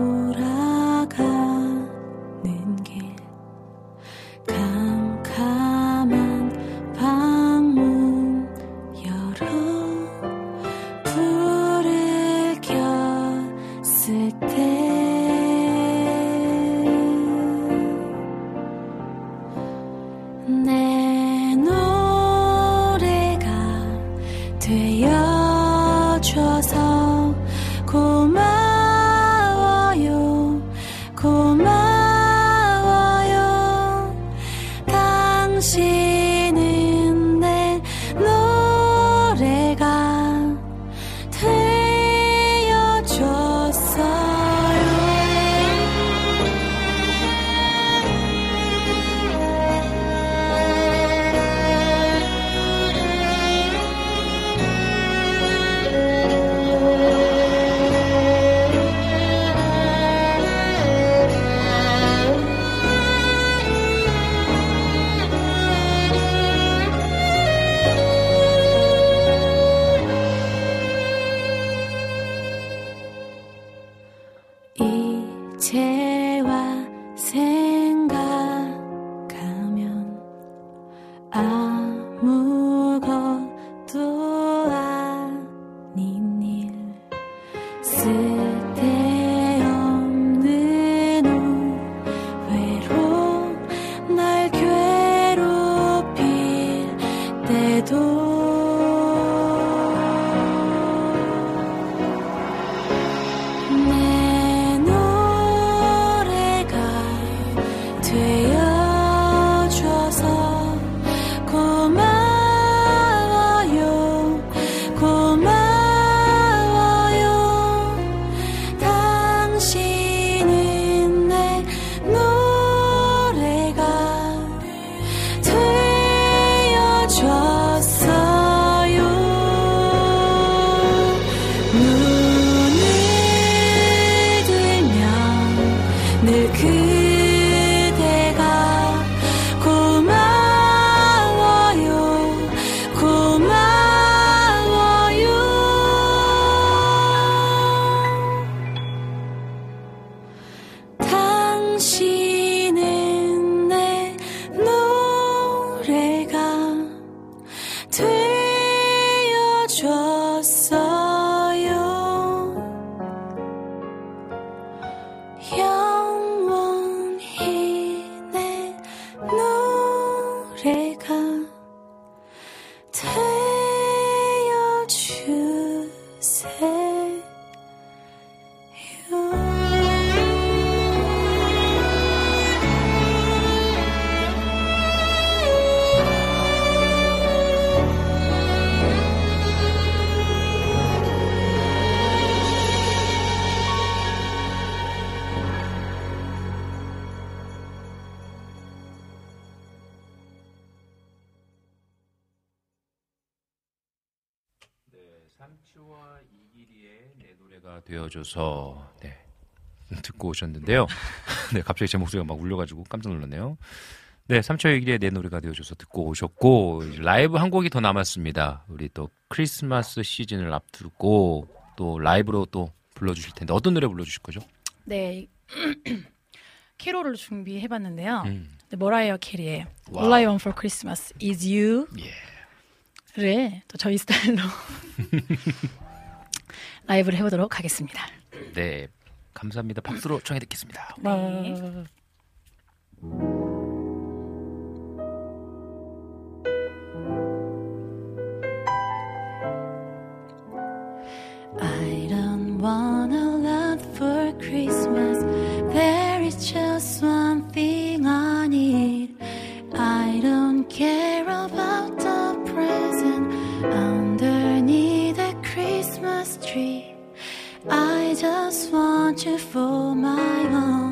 되어줘서 네 듣고 오셨는데요. 네 갑자기 제 목소리가 막 울려가지고 깜짝 놀랐네요. 네 삼치와 이길이의 내 노래가 되어줘서 듣고 오셨고 라이브 한 곡이 더 남았습니다. 우리 또 크리스마스 시즌을 앞두고 또 라이브로 또 불러주실 텐데 어떤 노래 불러주실 거죠? 네. 캐롤을 준비해봤는데요. 음. 네, 머라이어 캐리의. All I Want for Christmas Is You 예. 를또 저희 스타일로 라이브를 해보도록 하겠습니다. 네, 감사합니다. 박수로 청해 듣겠습니다. 네. I don't wanna lot for Christmas. There is just one thing I need. I don't care. just want you for my own.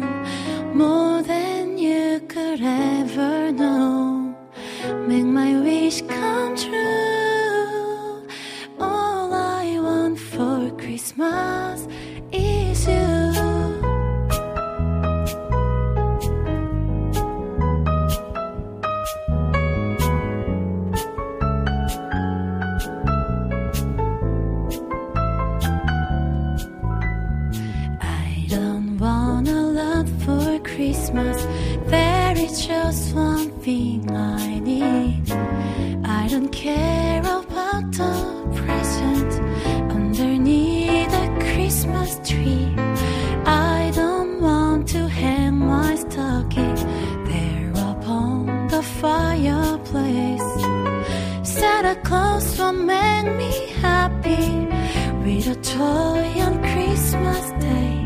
joy on Christmas Day.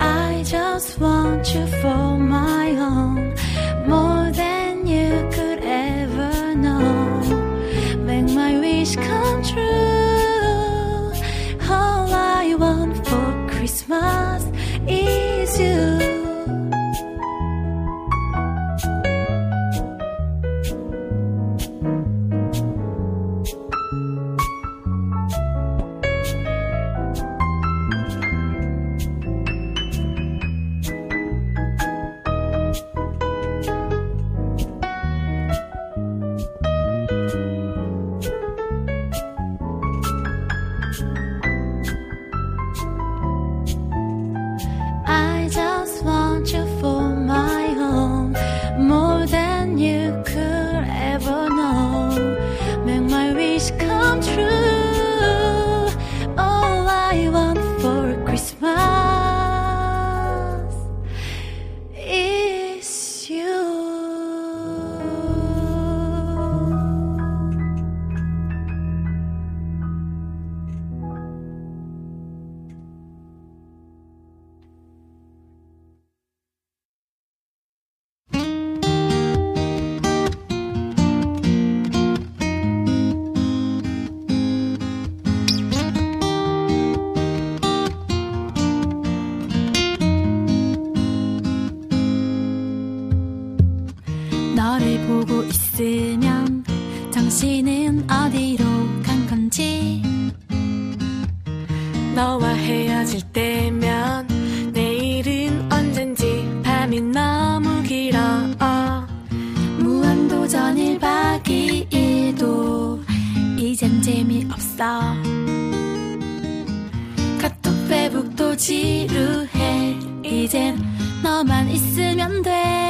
I just want you for. 이젠 너만 있으면 돼.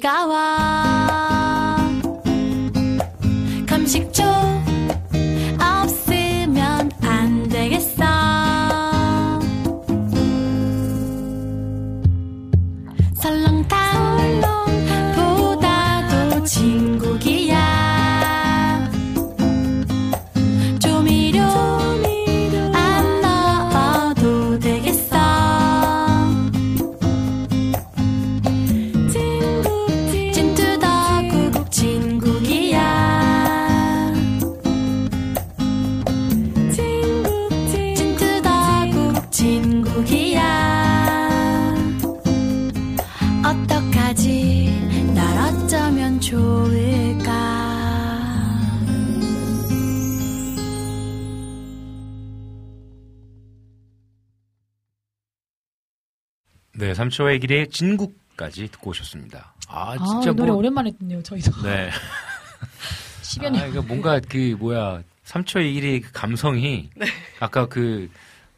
초 삼초의 길에 진국까지 듣고 오셨습니다. 아, 아 진짜 아, 노래 뭐... 오랜만에 듣네요, 저희도. 네. 10여 년. 아, 그러니까 뭔가 그 뭐야 삼초의 길의 그 감성이 네. 아까 그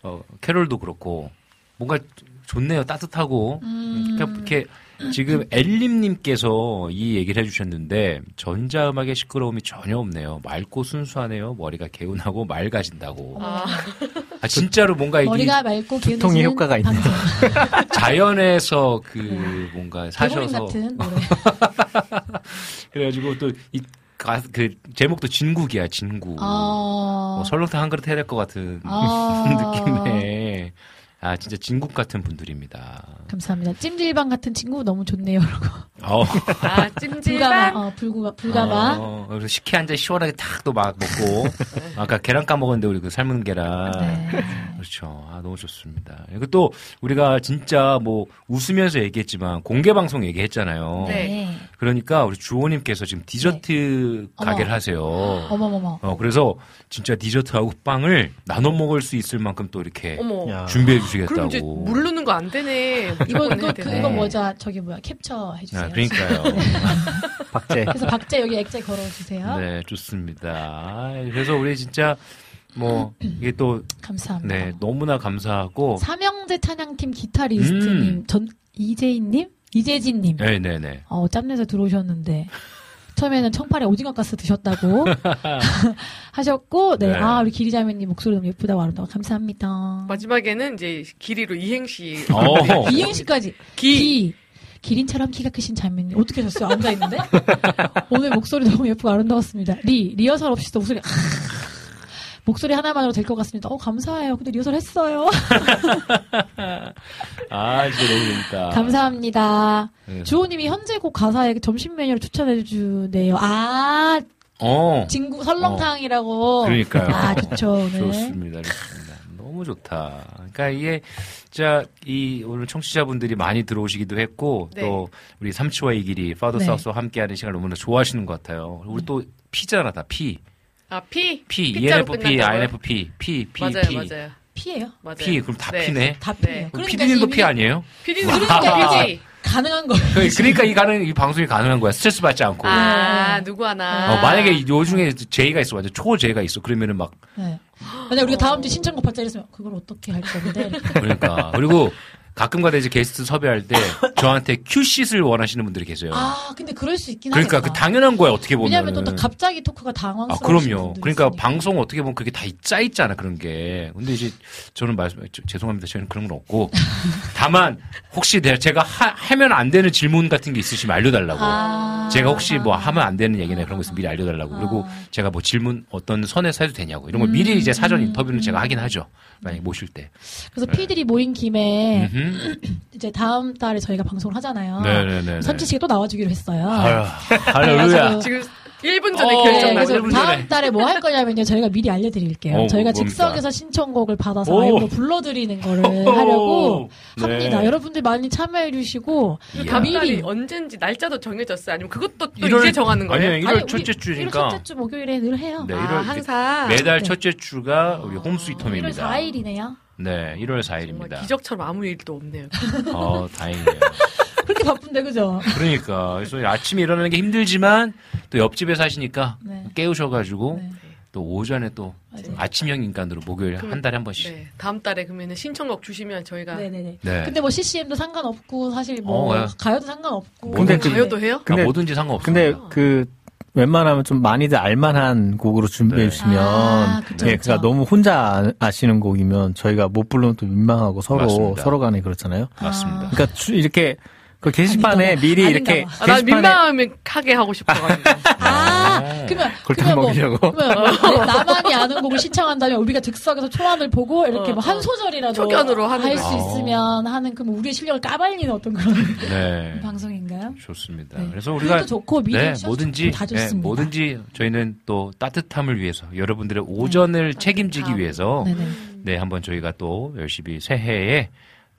어, 캐롤도 그렇고 뭔가 좋네요. 따뜻하고 음... 이렇게 지금 엘림님께서 이 얘기를 해주셨는데 전자음악의 시끄러움이 전혀 없네요. 맑고 순수하네요. 머리가 개운하고 맑아진다고. 아. 아, 진짜로 뭔가 이게 머리가 맑고 개운해지는 효과가 있네요. 자연에서 그 뭔가 개구리 사셔서 같은. 그래가지고 또이그 제목도 진국이야 진국. 아. 뭐 설렁탕 한 그릇 해야 될 것 같은 아. 느낌의 아 진짜 진국 같은 분들입니다. 감사합니다. 찜질방 같은 친구 너무 좋네요. 라고. 어. 아, 불가마, 찜질방? 어, 불구가, 불가마. 어, 그래서 식혜 한 잔 시원하게 탁 또 막 먹고 아까 계란 까먹었는데 우리 그 삶은 계란 네. 그렇죠 아 너무 좋습니다 그리고 또 우리가 진짜 뭐 웃으면서 얘기했지만 공개 방송 얘기했잖아요 네. 그러니까 우리 주호님께서 지금 디저트 가게를 어머. 하세요 어머머머. 어 그래서 진짜 디저트하고 빵을 나눠 먹을 수 있을 만큼 또 이렇게 어머. 야. 준비해 그럼 주시겠다고 이제 모르는 거 안 되네. 이거, 이거, 그, 되네. 이거 뭐자, 저기 뭐야, 캡처 해주세요. 아, 그러니까요 박제. 그래서 박자 여기 액자 걸어주세요. 네 좋습니다 그래서 우리 진짜 뭐 이게 또 감사합니다. 네, 너무나 감사하고. 삼형제 찬양팀 기타리스트님, 음. 전, 이재인님? 이재진님. 네 네 네. 어, 짬내서 들어오셨는데, 처음에는 청팔에 오징어 가스 드셨다고 하셨고, 네. 네. 아, 우리 기리자매님 목소리 너무 예쁘다고 아름다워. 감사합니다. 마지막에는 이제 길이로 이행시. 어. 이행시까지. 기. 기 린처럼 키가 크신 자매님. 어떻게 하셨어요? 앉아 있는데? 오늘 목소리 너무 예쁘고 아름다웠습니다. 리. 리허설 없이 또 목소리, 목소리 하나만으로 될 것 같습니다. 어, 감사해요. 근데 리허설 했어요. 아, 진짜 너무 재밌다. 감사합니다. 네. 주호님이 현재 곡 가사에 점심 메뉴를 추천해 주네요. 아, 어. 진구 설렁탕이라고. 그러니까요. 아, 좋죠, 오늘. 좋습니다. 좋습니다. 너무 좋다. 그러니까 이게, 자, 이, 오늘 청취자분들이 많이 들어오시기도 했고, 네. 또, 우리 삼치와 이 길이, 파더 네. 사우스와 함께하는 시간을 너무나 좋아하시는 것 같아요. 우리 또, 피잖아, 다 피. 아, 피? 피, ENFP? INFP, P, P, 맞아요, P. 맞아요. 피예요. 맞아요. P, 그럼 다 네. 피네. 다 네. 그러니까 피디님도 이미 피 아니에요? 그러니까 피지. 가능한 거예요. 그러니까 이 가능, 이 방송이 가능한 거야. 스트레스 받지 않고. 아, 누구 하나. 어, 만약에 요 중에 J가 있어, 완전 초 J가 있어. 그러면은 막, 네. 만약 우리가 다음 주 신청곡 받자 이랬으면 그걸 어떻게 할 건데. 그러니까. 그리고 가끔가다 이제 게스트 섭외할 때 저한테 큐시트를 원하시는 분들이 계세요. 아, 근데 그럴 수 있긴 그러니까 그 하겠다. 당연한 거야, 어떻게 보면. 왜냐하면 또, 또 갑자기 토크가 아, 당황스러워. 그럼요. 그러니까 방송 어떻게 보면 그게 다 짜 있잖아, 그런 게. 근데 이제 저는 말씀, 저- 죄송합니다. 저희는 그런 건 없고. 다만, 혹시 내- 제가 하, 하면 안 되는 질문 같은 게 있으시면 알려달라고. 아. 제가 혹시 뭐 하면 안 되는 얘기나 그런 거 있으면 미리 알려달라고. 그리고 제가 뭐 질문 어떤 선에서 해도 되냐고. 이런 걸 음. 미리 이제 사전 인터뷰는 제가 하긴 하죠. 만약에 모실 때. 그래서 피들이 모인 김에 음흠. 이제 다음 달에 저희가 방송을 하잖아요. 네네네. 선지 씨가 또 나와주기로 했어요. 아유, 할렐루야. 지금 1분 전에 어, 네, 결정 그래서 나죠. 다음 달에 뭐 할 거냐면요. 저희가 미리 알려드릴게요. 어, 저희가 뭡니까? 즉석에서 신청곡을 받아서 오. 라이브로 불러드리는 거를 하려고 네. 합니다. 여러분들 많이 참여해주시고 그 다음 달이 미리 언젠지 날짜도 정해졌어요? 아니면 그것도 또 일월- 이제 정하는 거예요? 아니요, 1월 아니, 첫째 주니까. 첫째 주 목요일에 늘 해요. 네, 아, 1월 항상. 매달 네. 첫째 주가 우리 1월 홈스위트홈입니다. 4일이네요. 네, 1월 정말 4일입니다. 기적처럼 아무 일도 없네요. 어, 다행이네요. 그렇게 바쁜데 그죠? 그러니까 그래서 아침에 일어나는 게 힘들지만 또 옆집에 사시니까 네. 깨우셔가지고 네. 또 오전에 또 맞아요. 아침형 인간으로 목요일 그러면- 한 달에 한 번씩. 네, 다음 달에 그러면 신청곡 주시면 저희가 네네네. 네. 근데 뭐 CCM도 상관없고 사실 뭐 어, 예. 가요도 상관없고. 근데 뭐든지- 그- 가요도 해요? 근데- 아, 뭐든지 상관없어요. 근데 그 웬만하면 좀 많이들 알만한 곡으로 준비해 네. 주시면 아, 그쵸, 예, 그쵸. 그러니까 너무 혼자 아- 아시는 곡이면 저희가 못 부르면 또 민망하고 서로 맞습니다. 서로 간에 그렇잖아요. 맞습니다. 그러니까 주- 이렇게 그 게시판에 아닌가 봐. 미리 아닌가 이렇게 봐. 아, 난 게시판에 민망하게 하고 싶어가지고. 아, 그러면 골탕 그러면 뭐 먹이려고. 그러면 뭐 나만이 아는 곡을 신청한다면 우리가 득석에서 초안을 보고 이렇게 어, 뭐한 어. 소절이라도 초견으로 하는 할. 수 있으면 하는 그럼 우리의 실력을 까발리는 어떤 그런 네. 방송인가요? 좋습니다. 네. 그래서 우리가 그것도 좋고 미래 네, 뭐든지 좋고 다 네, 좋습니다. 뭐든지 저희는 또 따뜻함을 위해서 여러분들의 오전을 책임지기 따뜻함. 위해서 네네. 네 한번 저희가 또 열심히 새해에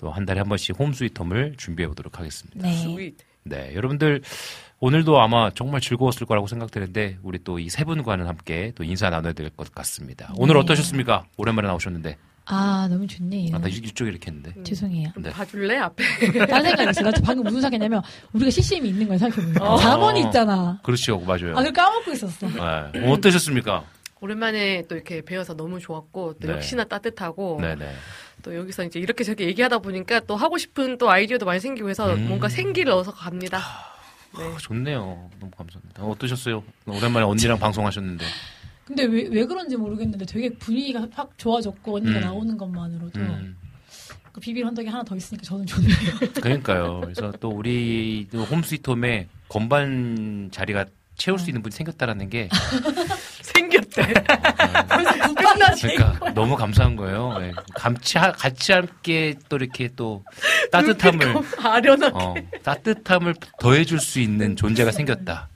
또 한 달에 한 번씩 홈스위트홈을 준비해 보도록 하겠습니다. 네. 네, 여러분들 오늘도 아마 정말 즐거웠을 거라고 생각되는데 우리 또 이 세 분과는 함께 또 인사 나눠야 될 것 같습니다. 오늘 네. 어떠셨습니까? 오랜만에 나오셨는데 아 너무 좋네요. 아, 나 이쪽에 이렇게 했는데 죄송해요. 좀 네. 봐줄래 앞에? 딴 생각했어요. 나 방금 무슨 생각했냐면 우리가 CCM이 있는 거야 생각해보니까. 어. 잠원이 있잖아. 그렇죠, 맞아요. 아, 그걸 까먹고 있었어. 네. 어떠셨습니까? 오랜만에 또 이렇게 배워서 너무 좋았고 또 네. 역시나 따뜻하고 네네. 또 여기서 이제 이렇게 저렇게 얘기하다 보니까 또 하고 싶은 또 아이디어도 많이 생기고 해서 음. 뭔가 생기를 얻어서 갑니다. 네. 아, 좋네요. 너무 감사합니다. 어떠셨어요? 오랜만에 언니랑 방송하셨는데. 근데 왜, 왜 그런지 모르겠는데 되게 분위기가 확 좋아졌고 언니가 음. 나오는 것만으로도 음, 그 비빌 헌덕이 하나 더 있으니까 저는 좋네요. 그러니까요. 그래서 또 우리 또 홈스위트홈에 건반 자리가 채울 수 있는 분이 생겼다라는 게 생겼대. 그러니까 너무 감사한 거예요. 네. 같이 하- 같이 함께 또 이렇게 또 따뜻함을 아련하게. 어, 따뜻함을 더해줄 수 있는 존재가 생겼다.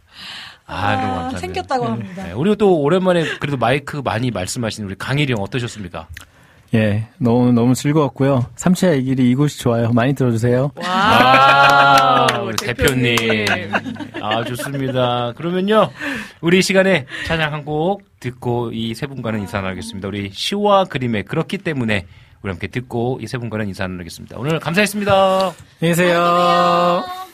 아, 너무 감사합니다. 생겼다고 합니다. 네, 우리 또 오랜만에 그래도 마이크 많이 말씀하시는 우리 강일이 형 어떠셨습니까? 예, 너무 너무 즐거웠고요. 삼치야 이 길이 이곳이 좋아요. 많이 들어주세요. 와, 아, 우리 대표님. 아, 좋습니다. 그러면요, 우리 이 시간에 찬양 한 곡 듣고 이 세 분과는 인사 나누겠습니다. 우리 시와 그림의 그렇기 때문에 우리 함께 듣고 이 세 분과는 인사 나누겠습니다. 오늘 감사했습니다. 안녕히 계세요.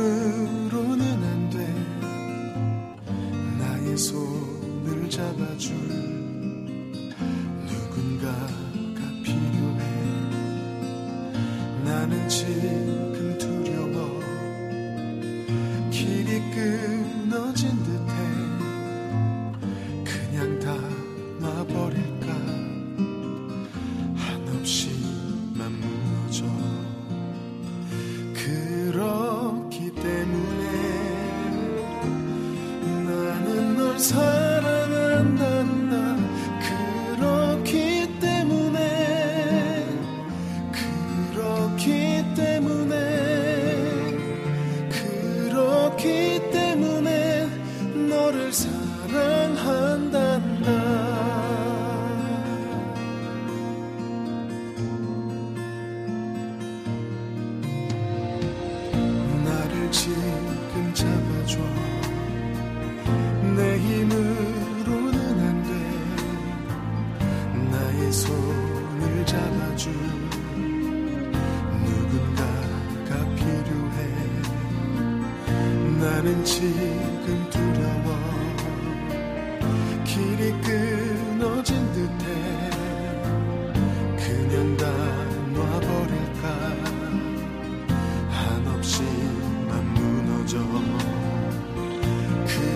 내 힘으로는 안 돼 나의 손을 잡아줄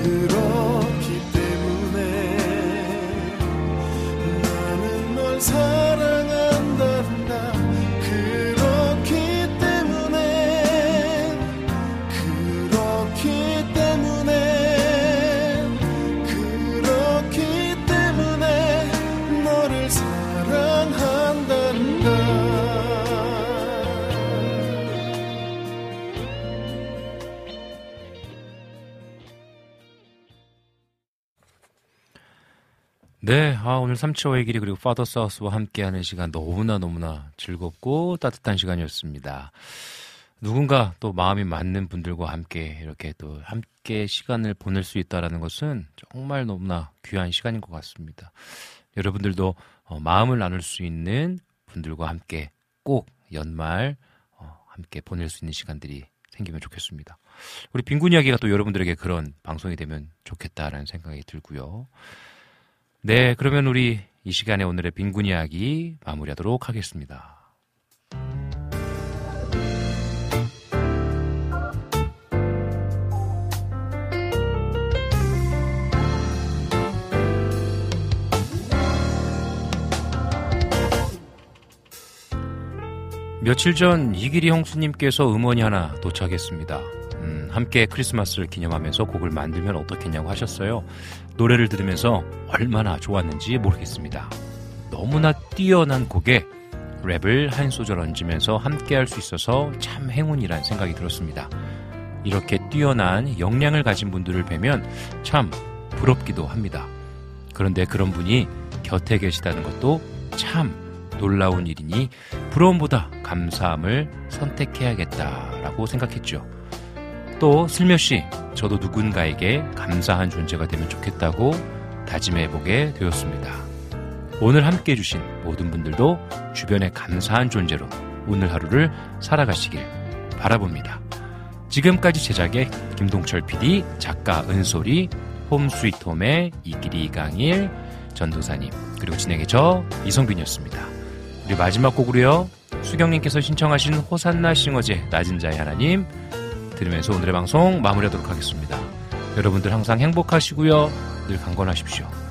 그렇 오늘 삼치와의 길이 그리고 파더 사우스와 함께하는 시간 너무나 너무나 즐겁고 따뜻한 시간이었습니다. 누군가 또 마음이 맞는 분들과 함께 이렇게 또 함께 시간을 보낼 수 있다라는 것은 정말 너무나 귀한 시간인 것 같습니다. 여러분들도 어, 마음을 나눌 수 있는 분들과 함께 꼭 연말 어, 함께 보낼 수 있는 시간들이 생기면 좋겠습니다. 우리 빈곤 이야기가 또 여러분들에게 그런 방송이 되면 좋겠다라는 생각이 들고요. 네, 그러면 우리 이 시간에 오늘의 빈곤 이야기 마무리하도록 하겠습니다. 며칠 전 이기리 형수님께서 음원이 하나 도착했습니다. 음, 함께 크리스마스를 기념하면서 곡을 만들면 어떻겠냐고 하셨어요. 노래를 들으면서 얼마나 좋았는지 모르겠습니다. 너무나 뛰어난 곡에 랩을 한 소절 얹으면서 함께 할 수 있어서 참 행운이란 생각이 들었습니다. 이렇게 뛰어난 역량을 가진 분들을 뵈면 참 부럽기도 합니다. 그런데 그런 분이 곁에 계시다는 것도 참 놀라운 일이니 부러움보다 감사함을 선택해야겠다라고 생각했죠. 또 슬며시 저도 누군가에게 감사한 존재가 되면 좋겠다고 다짐해보게 되었습니다. 오늘 함께 해주신 모든 분들도 주변에 감사한 존재로 오늘 하루를 살아가시길 바라봅니다. 지금까지 제작의 김동철 PD, 작가 은솔이, 홈스위트홈의 이기리 강일, 전도사님, 그리고 진행의 저 이성균이었습니다. 우리 마지막 곡으로요. 수경님께서 신청하신 호산나 싱어제 낮은 자의 하나님 들으면서 오늘의 방송 마무리하도록 하겠습니다. 여러분들 항상 행복하시고요. 늘 강건하십시오.